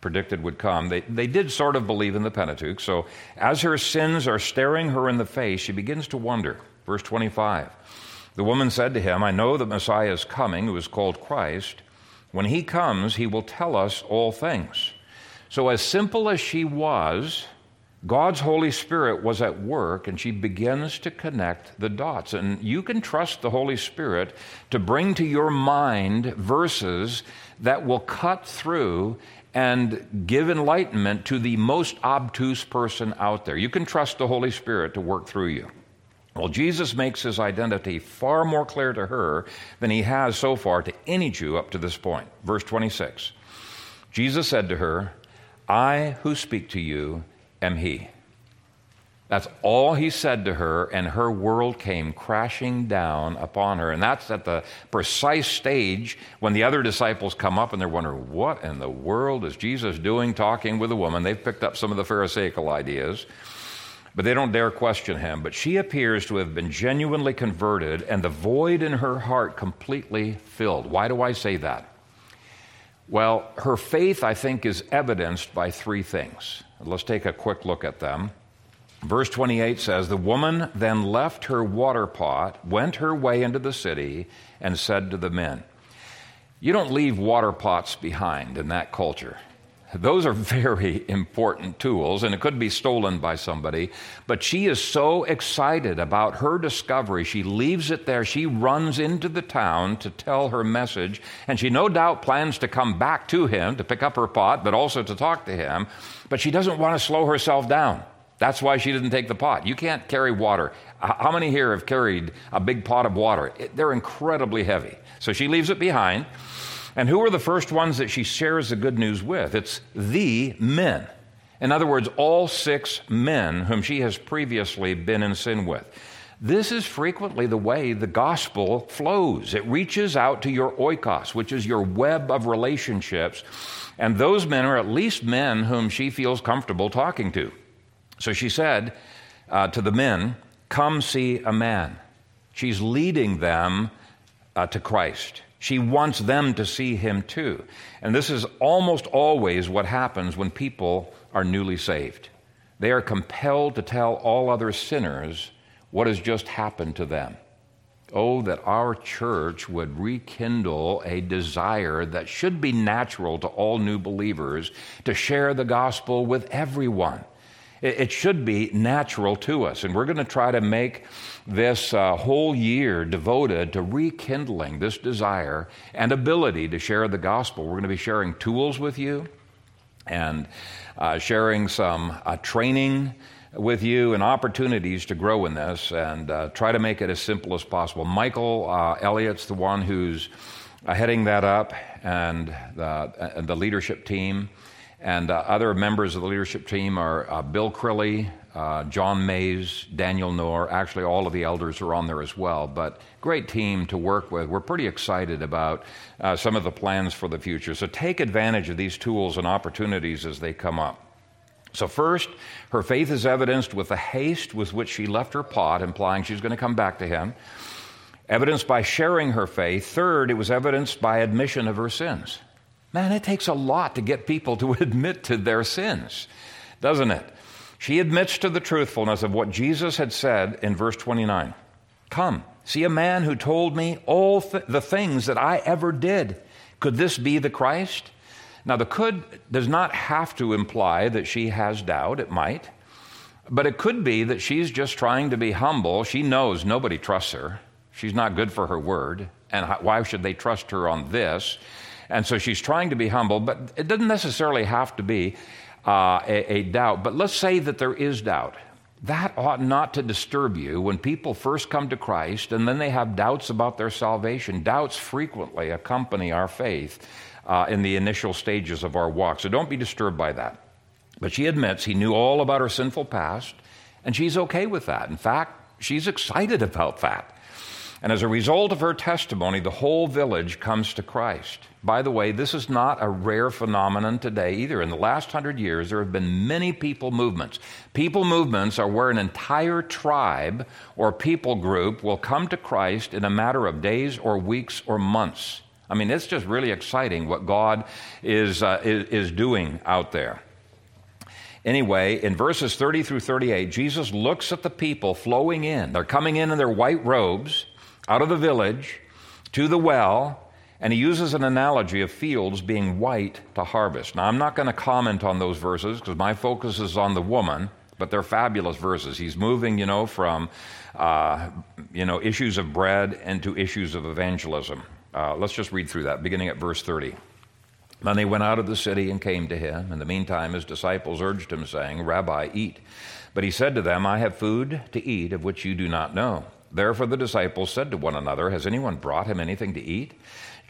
predicted would come. They, they did sort of believe in the Pentateuch. So as her sins are staring her in the face, she begins to wonder. Verse 25 The woman said to him, I know that Messiah is coming, who is called Christ. When he comes, he will tell us all things. So, as simple as she was, God's Holy Spirit was at work, and she begins to connect the dots. And you can trust the Holy Spirit to bring to your mind verses that will cut through and give enlightenment to the most obtuse person out there. You can trust the Holy Spirit to work through you. Well, Jesus makes his identity far more clear to her than he has so far to any Jew up to this point. Verse 26 Jesus said to her, I who speak to you am he. That's all he said to her, and her world came crashing down upon her. And that's at the precise stage when the other disciples come up and they're wondering, what in the world is Jesus doing talking with a woman? They've picked up some of the Pharisaical ideas, but they don't dare question him. But she appears to have been genuinely converted and the void in her heart completely filled. Why do I say that? Well, her faith, I think, is evidenced by three things. Let's take a quick look at them. Verse 28 says, The woman then left her water pot, went her way into the city, and said to the men, You don't leave water pots behind in that culture. Those are very important tools, and it could be stolen by somebody. But she is so excited about her discovery, she leaves it there. She runs into the town to tell her message, and she no doubt plans to come back to him to pick up her pot, but also to talk to him. But she doesn't want to slow herself down. That's why she didn't take the pot. You can't carry water. How many here have carried a big pot of water? they're incredibly heavy. So she leaves it behind. And who are the first ones that she shares the good news with? It's the men. In other words, all six men whom she has previously been in sin with. This is frequently the way the gospel flows. It reaches out to your oikos, which is your web of relationships. And those men are at least men whom she feels comfortable talking to. So she said uh, to the men, Come see a man. She's leading them uh, to Christ. She wants them to see him too. And this is almost always what happens when people are newly saved. They are compelled to tell all other sinners what has just happened to them. Oh, that our church would rekindle a desire that should be natural to all new believers to share the gospel with everyone. It should be natural to us. And we're going to try to make this uh, whole year devoted to rekindling this desire and ability to share the gospel. We're going to be sharing tools with you and uh, sharing some uh, training with you and opportunities to grow in this and uh, try to make it as simple as possible. Michael uh, Elliott's the one who's uh, heading that up and the, and the leadership team. And uh, other members of the leadership team are uh, Bill Crilly, uh, John Mays, Daniel Noor. Actually, all of the elders are on there as well. But great team to work with. We're pretty excited about uh, some of the plans for the future. So take advantage of these tools and opportunities as they come up. So, first, her faith is evidenced with the haste with which she left her pot, implying she's going to come back to him. Evidenced by sharing her faith. Third, it was evidenced by admission of her sins. Man, it takes a lot to get people to admit to their sins, doesn't it? She admits to the truthfulness of what Jesus had said in verse 29. Come, see a man who told me all th- the things that I ever did. Could this be the Christ? Now, the could does not have to imply that she has doubt. It might. But it could be that she's just trying to be humble. She knows nobody trusts her. She's not good for her word. And why should they trust her on this? And so she's trying to be humble, but it doesn't necessarily have to be uh, a, a doubt. But let's say that there is doubt. That ought not to disturb you when people first come to Christ and then they have doubts about their salvation. Doubts frequently accompany our faith uh, in the initial stages of our walk. So don't be disturbed by that. But she admits he knew all about her sinful past, and she's okay with that. In fact, she's excited about that. And as a result of her testimony, the whole village comes to Christ. By the way, this is not a rare phenomenon today either. In the last hundred years, there have been many people movements. People movements are where an entire tribe or people group will come to Christ in a matter of days or weeks or months. I mean, it's just really exciting what God is, uh, is, is doing out there. Anyway, in verses 30 through 38, Jesus looks at the people flowing in. They're coming in in their white robes out of the village to the well, and he uses an analogy of fields being white to harvest. Now, I'm not going to comment on those verses because my focus is on the woman, but they're fabulous verses. He's moving, you know, from, uh, you know, issues of bread into issues of evangelism. Uh, let's just read through that, beginning at verse 30. Then they went out of the city and came to him. In the meantime, his disciples urged him, saying, Rabbi, eat. But he said to them, I have food to eat of which you do not know. Therefore the disciples said to one another, Has anyone brought him anything to eat?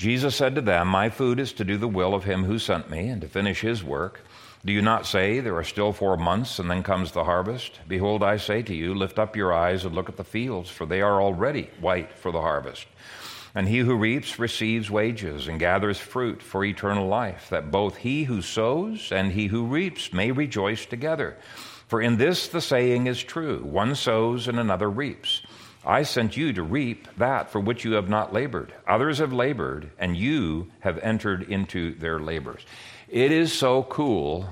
Jesus said to them, My food is to do the will of him who sent me and to finish his work. Do you not say, There are still four months, and then comes the harvest? Behold, I say to you, Lift up your eyes and look at the fields, for they are already white for the harvest. And he who reaps receives wages and gathers fruit for eternal life, that both he who sows and he who reaps may rejoice together. For in this the saying is true one sows and another reaps. I sent you to reap that for which you have not labored. Others have labored, and you have entered into their labors. It is so cool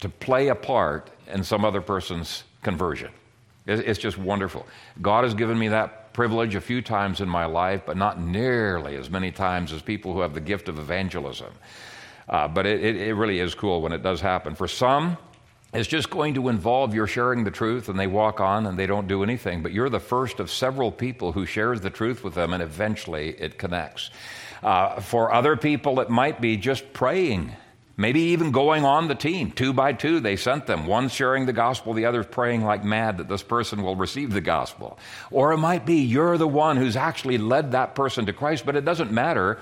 to play a part in some other person's conversion. It's just wonderful. God has given me that privilege a few times in my life, but not nearly as many times as people who have the gift of evangelism. Uh, but it, it, it really is cool when it does happen. For some, it's just going to involve your sharing the truth and they walk on and they don't do anything. But you're the first of several people who shares the truth with them and eventually it connects. Uh, for other people, it might be just praying Maybe even going on the team. Two by two, they sent them. One sharing the gospel, the other praying like mad that this person will receive the gospel. Or it might be you're the one who's actually led that person to Christ, but it doesn't matter.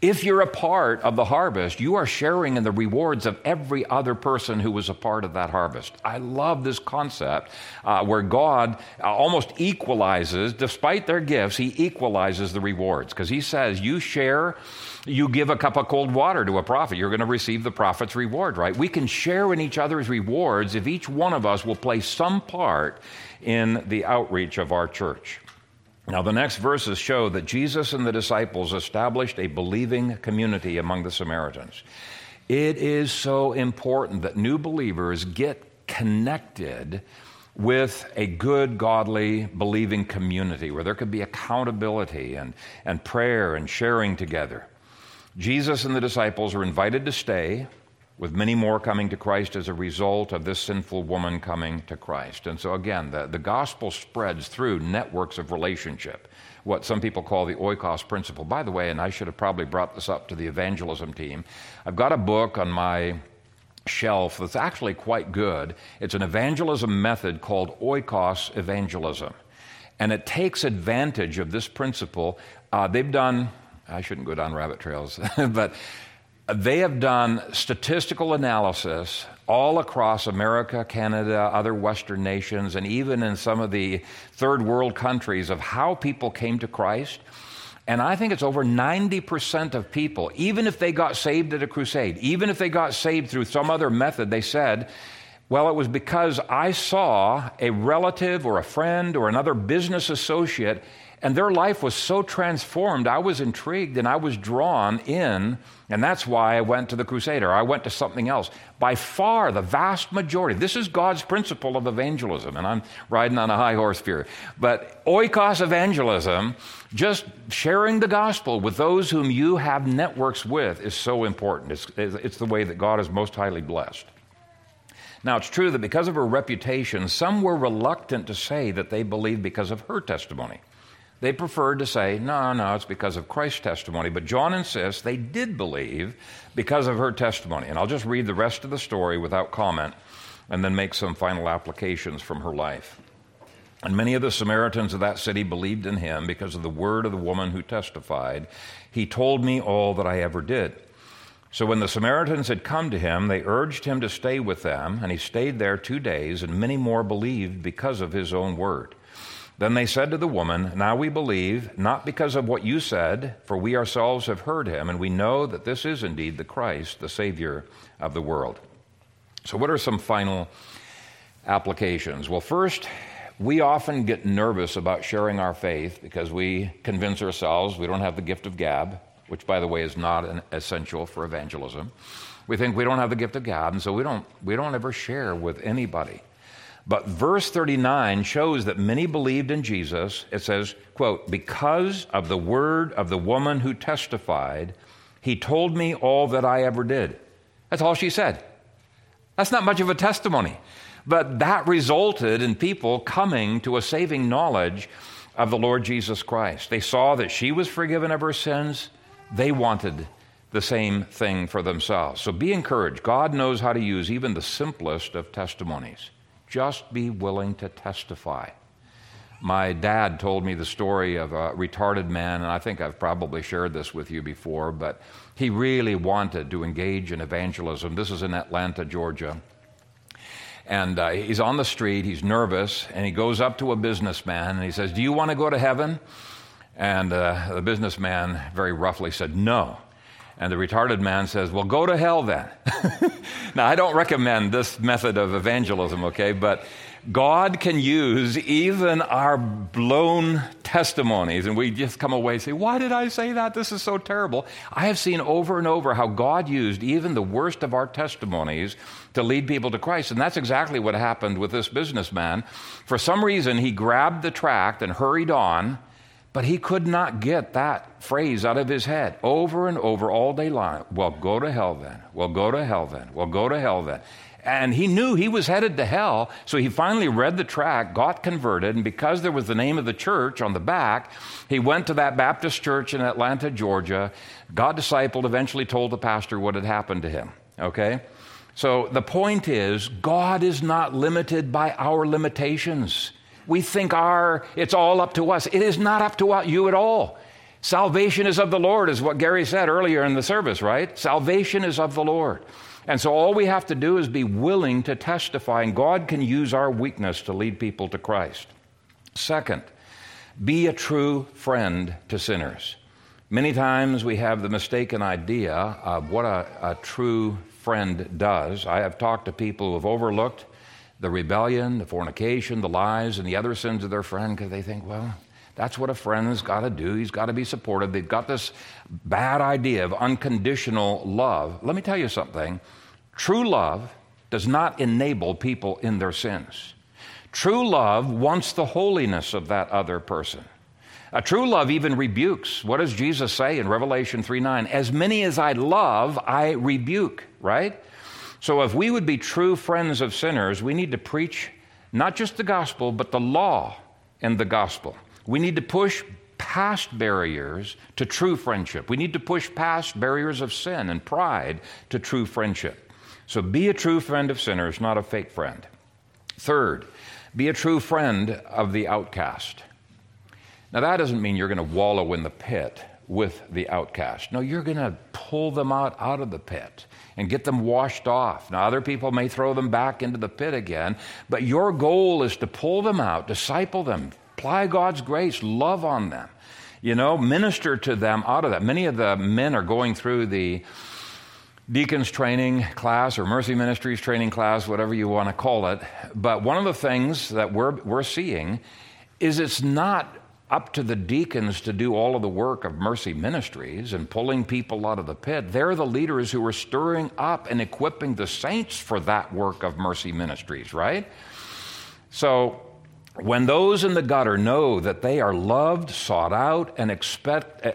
If you're a part of the harvest, you are sharing in the rewards of every other person who was a part of that harvest. I love this concept uh, where God uh, almost equalizes, despite their gifts, He equalizes the rewards. Because He says, You share you give a cup of cold water to a prophet, you're going to receive the prophet's reward, right? We can share in each other's rewards if each one of us will play some part in the outreach of our church. Now, the next verses show that Jesus and the disciples established a believing community among the Samaritans. It is so important that new believers get connected with a good, godly, believing community where there could be accountability and, and prayer and sharing together. Jesus and the disciples are invited to stay, with many more coming to Christ as a result of this sinful woman coming to Christ. And so, again, the, the gospel spreads through networks of relationship, what some people call the oikos principle. By the way, and I should have probably brought this up to the evangelism team, I've got a book on my shelf that's actually quite good. It's an evangelism method called oikos evangelism. And it takes advantage of this principle. Uh, they've done I shouldn't go down rabbit trails, but they have done statistical analysis all across America, Canada, other Western nations, and even in some of the third world countries of how people came to Christ. And I think it's over 90% of people, even if they got saved at a crusade, even if they got saved through some other method, they said, well, it was because I saw a relative or a friend or another business associate And their life was so transformed. I was intrigued and I was drawn in. And that's why I went to the Crusader. I went to something else. By far, the vast majority, this is God's principle of evangelism. And I'm riding on a high horse here. But oikos evangelism, just sharing the gospel with those whom you have networks with, is so important. It's, it's the way that God is most highly blessed. Now, it's true that because of her reputation, some were reluctant to say that they believed because of her testimony. They preferred to say, no, no, it's because of Christ's testimony. But John insists they did believe because of her testimony. And I'll just read the rest of the story without comment and then make some final applications from her life. And many of the Samaritans of that city believed in him because of the word of the woman who testified, He told me all that I ever did. So when the Samaritans had come to him, they urged him to stay with them, and he stayed there two days, and many more believed because of his own word. Then they said to the woman, Now we believe, not because of what you said, for we ourselves have heard him, and we know that this is indeed the Christ, the Savior of the world. So, what are some final applications? Well, first, we often get nervous about sharing our faith because we convince ourselves we don't have the gift of gab, which, by the way, is not an essential for evangelism. We think we don't have the gift of gab, and so we don't, we don't ever share with anybody. But verse 39 shows that many believed in Jesus. It says, quote, because of the word of the woman who testified, he told me all that I ever did. That's all she said. That's not much of a testimony. But that resulted in people coming to a saving knowledge of the Lord Jesus Christ. They saw that she was forgiven of her sins. They wanted the same thing for themselves. So be encouraged. God knows how to use even the simplest of testimonies. Just be willing to testify. My dad told me the story of a retarded man, and I think I've probably shared this with you before, but he really wanted to engage in evangelism. This is in Atlanta, Georgia. And uh, he's on the street, he's nervous, and he goes up to a businessman and he says, Do you want to go to heaven? And uh, the businessman very roughly said, No. And the retarded man says, Well, go to hell then. now, I don't recommend this method of evangelism, okay? But God can use even our blown testimonies, and we just come away and say, Why did I say that? This is so terrible. I have seen over and over how God used even the worst of our testimonies to lead people to Christ. And that's exactly what happened with this businessman. For some reason, he grabbed the tract and hurried on but he could not get that phrase out of his head over and over all day long. Well, go to hell then. Well, go to hell then. Well, go to hell then. And he knew he was headed to hell, so he finally read the tract, got converted, and because there was the name of the church on the back, he went to that Baptist church in Atlanta, Georgia, got discipled, eventually told the pastor what had happened to him. Okay? So the point is, God is not limited by our limitations we think our it's all up to us. It is not up to you at all. Salvation is of the Lord, is what Gary said earlier in the service, right? Salvation is of the Lord. And so all we have to do is be willing to testify, and God can use our weakness to lead people to Christ. Second, be a true friend to sinners. Many times we have the mistaken idea of what a, a true friend does. I have talked to people who have overlooked the rebellion, the fornication, the lies, and the other sins of their friend because they think, well, that's what a friend's got to do. He's got to be supportive. They've got this bad idea of unconditional love. Let me tell you something true love does not enable people in their sins. True love wants the holiness of that other person. A true love even rebukes. What does Jesus say in Revelation 3 9? As many as I love, I rebuke, right? So, if we would be true friends of sinners, we need to preach not just the gospel, but the law and the gospel. We need to push past barriers to true friendship. We need to push past barriers of sin and pride to true friendship. So, be a true friend of sinners, not a fake friend. Third, be a true friend of the outcast. Now, that doesn't mean you're going to wallow in the pit with the outcast. No, you're going to pull them out out of the pit and get them washed off. Now, other people may throw them back into the pit again, but your goal is to pull them out, disciple them, apply God's grace, love on them, you know, minister to them out of that. Many of the men are going through the deacons training class or mercy ministries training class, whatever you want to call it. But one of the things that we're, we're seeing is it's not up to the deacons to do all of the work of mercy ministries and pulling people out of the pit. They're the leaders who are stirring up and equipping the saints for that work of mercy ministries, right? So, when those in the gutter know that they are loved, sought out, and expect,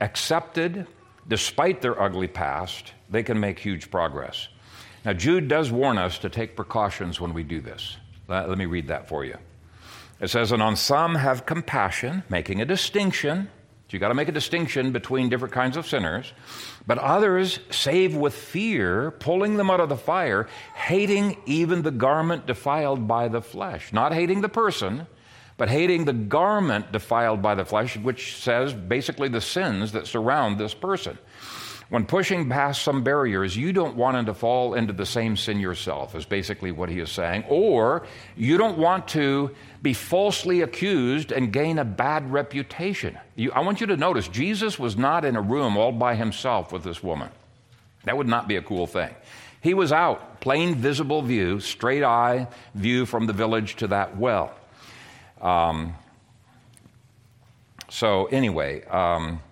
accepted despite their ugly past, they can make huge progress. Now, Jude does warn us to take precautions when we do this. Let me read that for you. It says, And on some have compassion, making a distinction. So you got to make a distinction between different kinds of sinners. But others save with fear, pulling them out of the fire, hating even the garment defiled by the flesh. Not hating the person, but hating the garment defiled by the flesh, which says basically the sins that surround this person. When pushing past some barriers, you don't want him to fall into the same sin yourself, is basically what he is saying. Or you don't want to be falsely accused and gain a bad reputation. You, I want you to notice Jesus was not in a room all by himself with this woman. That would not be a cool thing. He was out, plain visible view, straight eye view from the village to that well. Um, so, anyway. Um,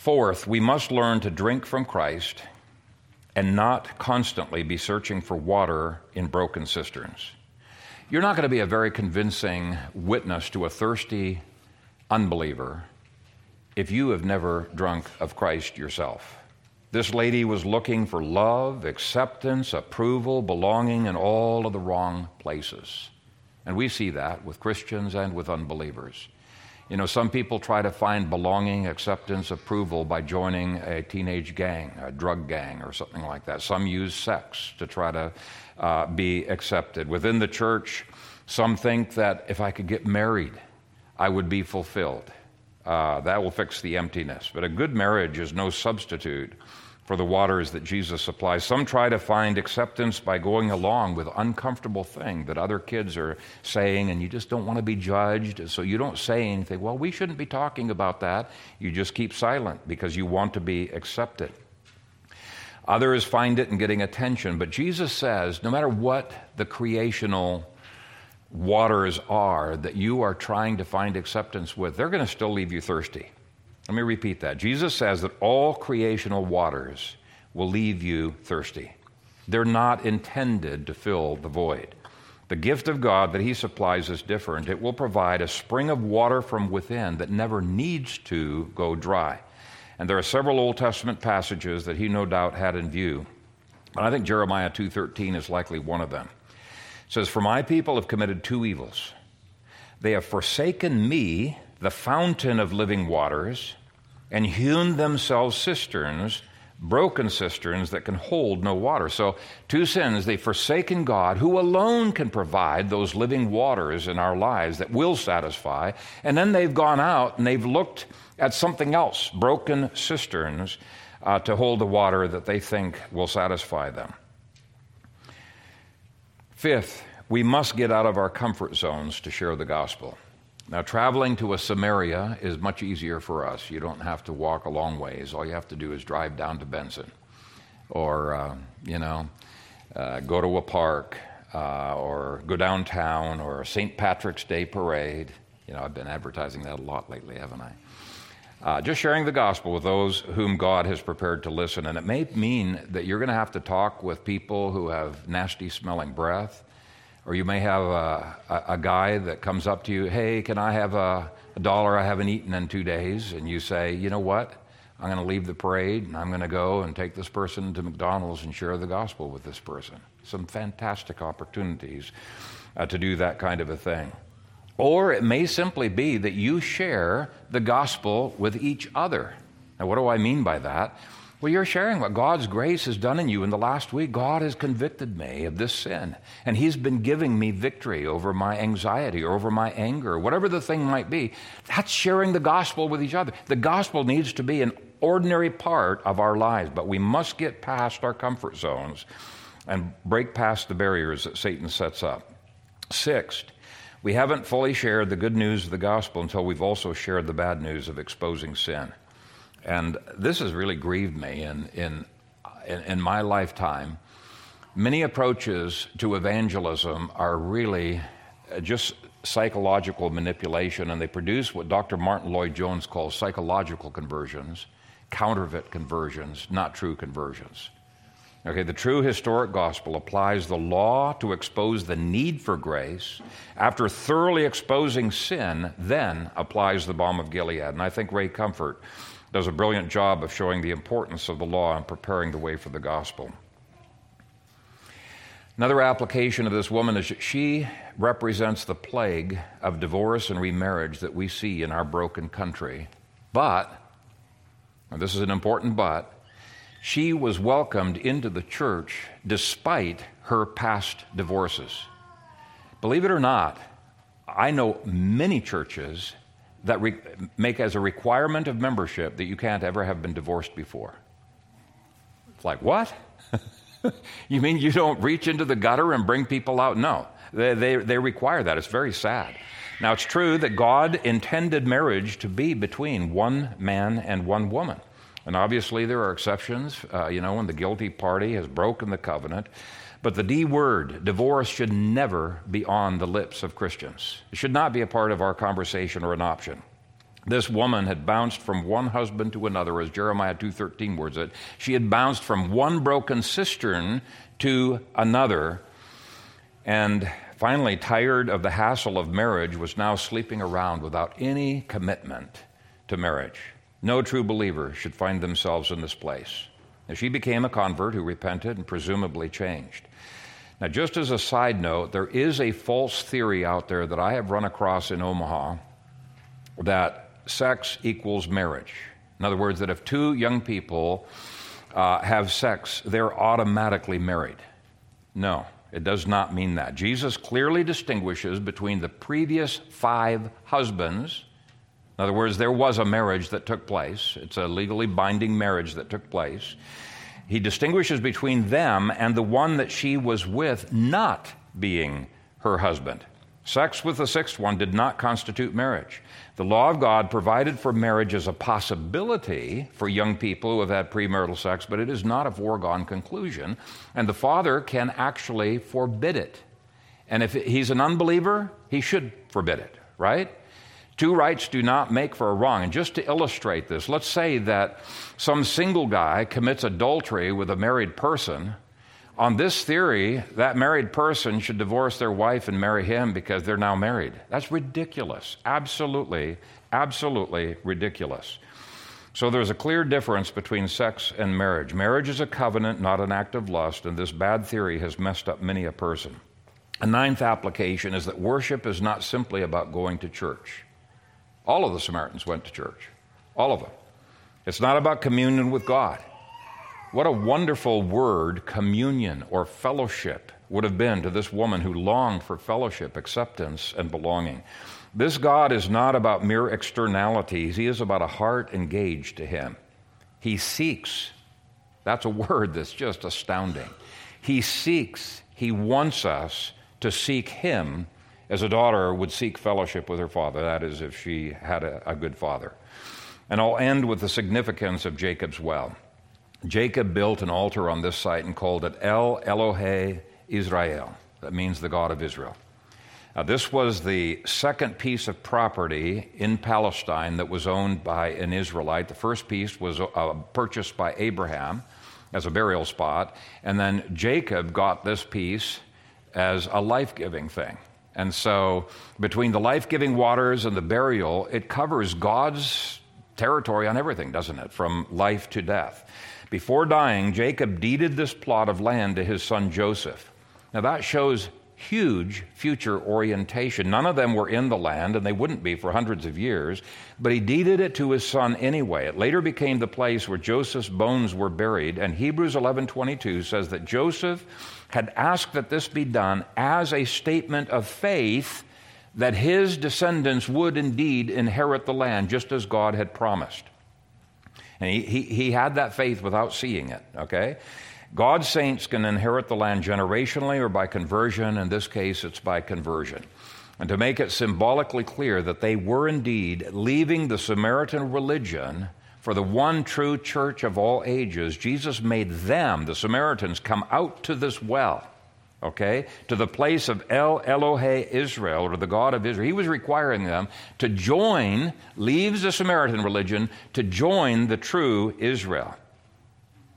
Fourth, we must learn to drink from Christ and not constantly be searching for water in broken cisterns. You're not going to be a very convincing witness to a thirsty unbeliever if you have never drunk of Christ yourself. This lady was looking for love, acceptance, approval, belonging in all of the wrong places. And we see that with Christians and with unbelievers. You know, some people try to find belonging, acceptance, approval by joining a teenage gang, a drug gang, or something like that. Some use sex to try to uh, be accepted. Within the church, some think that if I could get married, I would be fulfilled. Uh, that will fix the emptiness. But a good marriage is no substitute for the waters that Jesus supplies. Some try to find acceptance by going along with uncomfortable thing that other kids are saying and you just don't want to be judged, so you don't say anything. Well, we shouldn't be talking about that. You just keep silent because you want to be accepted. Others find it in getting attention, but Jesus says no matter what the creational waters are that you are trying to find acceptance with, they're going to still leave you thirsty. Let me repeat that. Jesus says that all creational waters will leave you thirsty. They're not intended to fill the void. The gift of God that He supplies is different. It will provide a spring of water from within that never needs to go dry. And there are several Old Testament passages that He no doubt had in view. But I think Jeremiah 2:13 is likely one of them. It says, "For my people have committed two evils. They have forsaken me, the fountain of living waters, and hewn themselves cisterns, broken cisterns that can hold no water. So, two sins, they've forsaken God, who alone can provide those living waters in our lives that will satisfy. And then they've gone out and they've looked at something else, broken cisterns, uh, to hold the water that they think will satisfy them. Fifth, we must get out of our comfort zones to share the gospel. Now, traveling to a Samaria is much easier for us. You don't have to walk a long ways. All you have to do is drive down to Benson or, uh, you know, uh, go to a park uh, or go downtown or a St. Patrick's Day parade. You know, I've been advertising that a lot lately, haven't I? Uh, just sharing the gospel with those whom God has prepared to listen. And it may mean that you're going to have to talk with people who have nasty smelling breath or you may have a, a, a, guy that comes up to you, hey, can I have a, a dollar I haven't eaten in two days? And you say, you know what? I'm going to leave the parade and I'm going to go and take this person to McDonald's and share the gospel with this person. Some fantastic opportunities uh, to do that kind of a thing. Or it may simply be that you share the gospel with each other. Now, what do I mean by that? Well, you're sharing what God's grace has done in you. In the last week, God has convicted me of this sin, and He's been giving me victory over my anxiety or over my anger, whatever the thing might be. That's sharing the gospel with each other. The gospel needs to be an ordinary part of our lives, but we must get past our comfort zones and break past the barriers that Satan sets up. Sixth, we haven't fully shared the good news of the gospel until we've also shared the bad news of exposing sin. And this has really grieved me in, in, in, my lifetime. Many approaches to evangelism are really uh, just psychological manipulation and they produce what Dr. Martyn Lloyd-Jones calls psychological conversions, counterfeit conversions, not true conversions. Okay, the true historic gospel applies the law to expose the need for grace. After thoroughly exposing sin, then applies the balm of Gilead. And I think Ray Comfort does a brilliant job of showing the importance of the law and preparing the way for the gospel. Another application of this woman is that she represents the plague of divorce and remarriage that we see in our broken country. But, and this is an important but, she was welcomed into the church despite her past divorces. Believe it or not, I know many churches that re- make as a requirement of membership that you can't ever have been divorced before. It's like, what? you mean you don't reach into the gutter and bring people out? No, they, they, they require that. It's very sad. Now, it's true that God intended marriage to be between one man and one woman. And obviously, there are exceptions, uh, you know, when the guilty party has broken the covenant. But the D word, divorce, should never be on the lips of Christians. It should not be a part of our conversation or an option. This woman had bounced from one husband to another, as Jeremiah 2.13 words it. She had bounced from one broken cistern to another. And finally, tired of the hassle of marriage, was now sleeping around without any commitment to marriage. No true believer should find themselves in this place. Now, she became a convert who repented and presumably changed. Now, just as a side note, there is a false theory out there that I have run across in Omaha that sex equals marriage. In other words, that if two young people uh, have sex, they're automatically married. No, it does not mean that. Jesus clearly distinguishes between the previous five husbands in other words, there was a marriage that took place. It's a legally binding marriage that took place. He distinguishes between them and the one that she was with not being her husband. Sex with the sixth one did not constitute marriage. The law of God provided for marriage as a possibility for young people who have had premarital sex, but it is not a foregone conclusion. And the father can actually forbid it. And if he's an unbeliever, he should forbid it, right? Two rights do not make for a wrong. And just to illustrate this, let's say that some single guy commits adultery with a married person. On this theory, that married person should divorce their wife and marry him because they're now married. That's ridiculous. Absolutely, absolutely ridiculous. So there's a clear difference between sex and marriage. Marriage is a covenant, not an act of lust, and this bad theory has messed up many a person. A ninth application is that worship is not simply about going to church. All of the Samaritans went to church, all of them. It's not about communion with God. What a wonderful word communion or fellowship would have been to this woman who longed for fellowship, acceptance, and belonging. This God is not about mere externalities, He is about a heart engaged to Him. He seeks. That's a word that's just astounding. He seeks, He wants us to seek Him as a daughter would seek fellowship with her father, that is, if she had a, a good father. And I'll end with the significance of Jacob's well. Jacob built an altar on this site and called it El Elohe Israel. That means the God of Israel. Now, this was the second piece of property in Palestine that was owned by an Israelite. The first piece was uh, purchased by Abraham as a burial spot, and then Jacob got this piece as a life giving thing. And so, between the life giving waters and the burial, it covers God's territory on everything, doesn't it? From life to death. Before dying, Jacob deeded this plot of land to his son Joseph. Now, that shows huge future orientation. None of them were in the land, and they wouldn't be for hundreds of years, but he deeded it to his son anyway. It later became the place where Joseph's bones were buried, and Hebrews 11:22 says that Joseph had asked that this be done as a statement of faith that his descendants would indeed inherit the land just as God had promised. And he, he, he had that faith without seeing it, okay? God's saints can inherit the land generationally or by conversion. In this case, it's by conversion. And to make it symbolically clear that they were indeed leaving the Samaritan religion for the one true church of all ages, Jesus made them, the Samaritans, come out to this well. okay, to the place of El Elohe Israel, or the God of Israel. He was requiring them to join, leaves the Samaritan religion, to join the true Israel.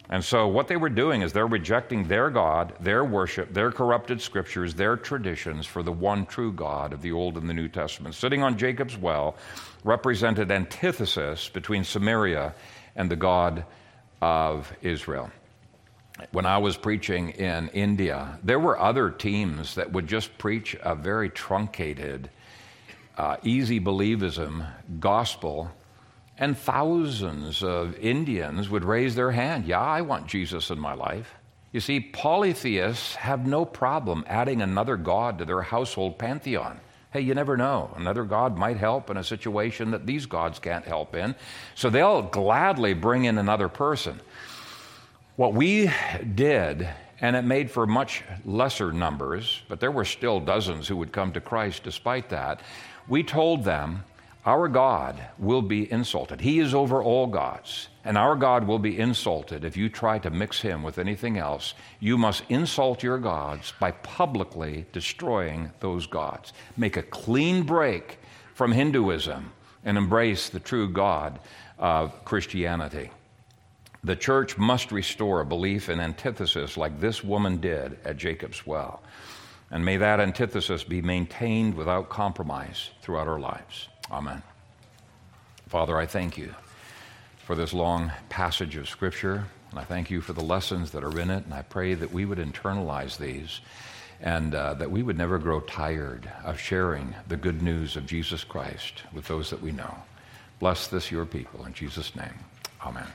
And so, what they were doing is they're rejecting their God, their worship, their corrupted scriptures, their traditions for the one true God of the Old and the New Testament. Sitting on Jacob's well represented antithesis between Samaria and the God of Israel. When I was preaching in India, there were other teams that would just preach a very truncated, uh, easy believism gospel and thousands of Indians would raise their hand. Yeah, I want Jesus in my life. You see, polytheists have no problem adding another God to their household pantheon. Hey, you never know. Another God might help in a situation that these gods can't help in. So they'll gladly bring in another person. What we did, and it made for much lesser numbers, but there were still dozens who would come to Christ despite that, we told them our God will be insulted. He is over all gods. And our God will be insulted if you try to mix him with anything else. You must insult your gods by publicly destroying those gods. Make a clean break from Hinduism and embrace the true God of Christianity. The church must restore a belief in antithesis like this woman did at Jacob's well. And may that antithesis be maintained without compromise throughout our lives. Amen. Father, I thank you for this long passage of Scripture, and I thank you for the lessons that are in it, and I pray that we would internalize these and uh, that we would never grow tired of sharing the good news of Jesus Christ with those that we know. Bless this, your people, in Jesus' name. Amen.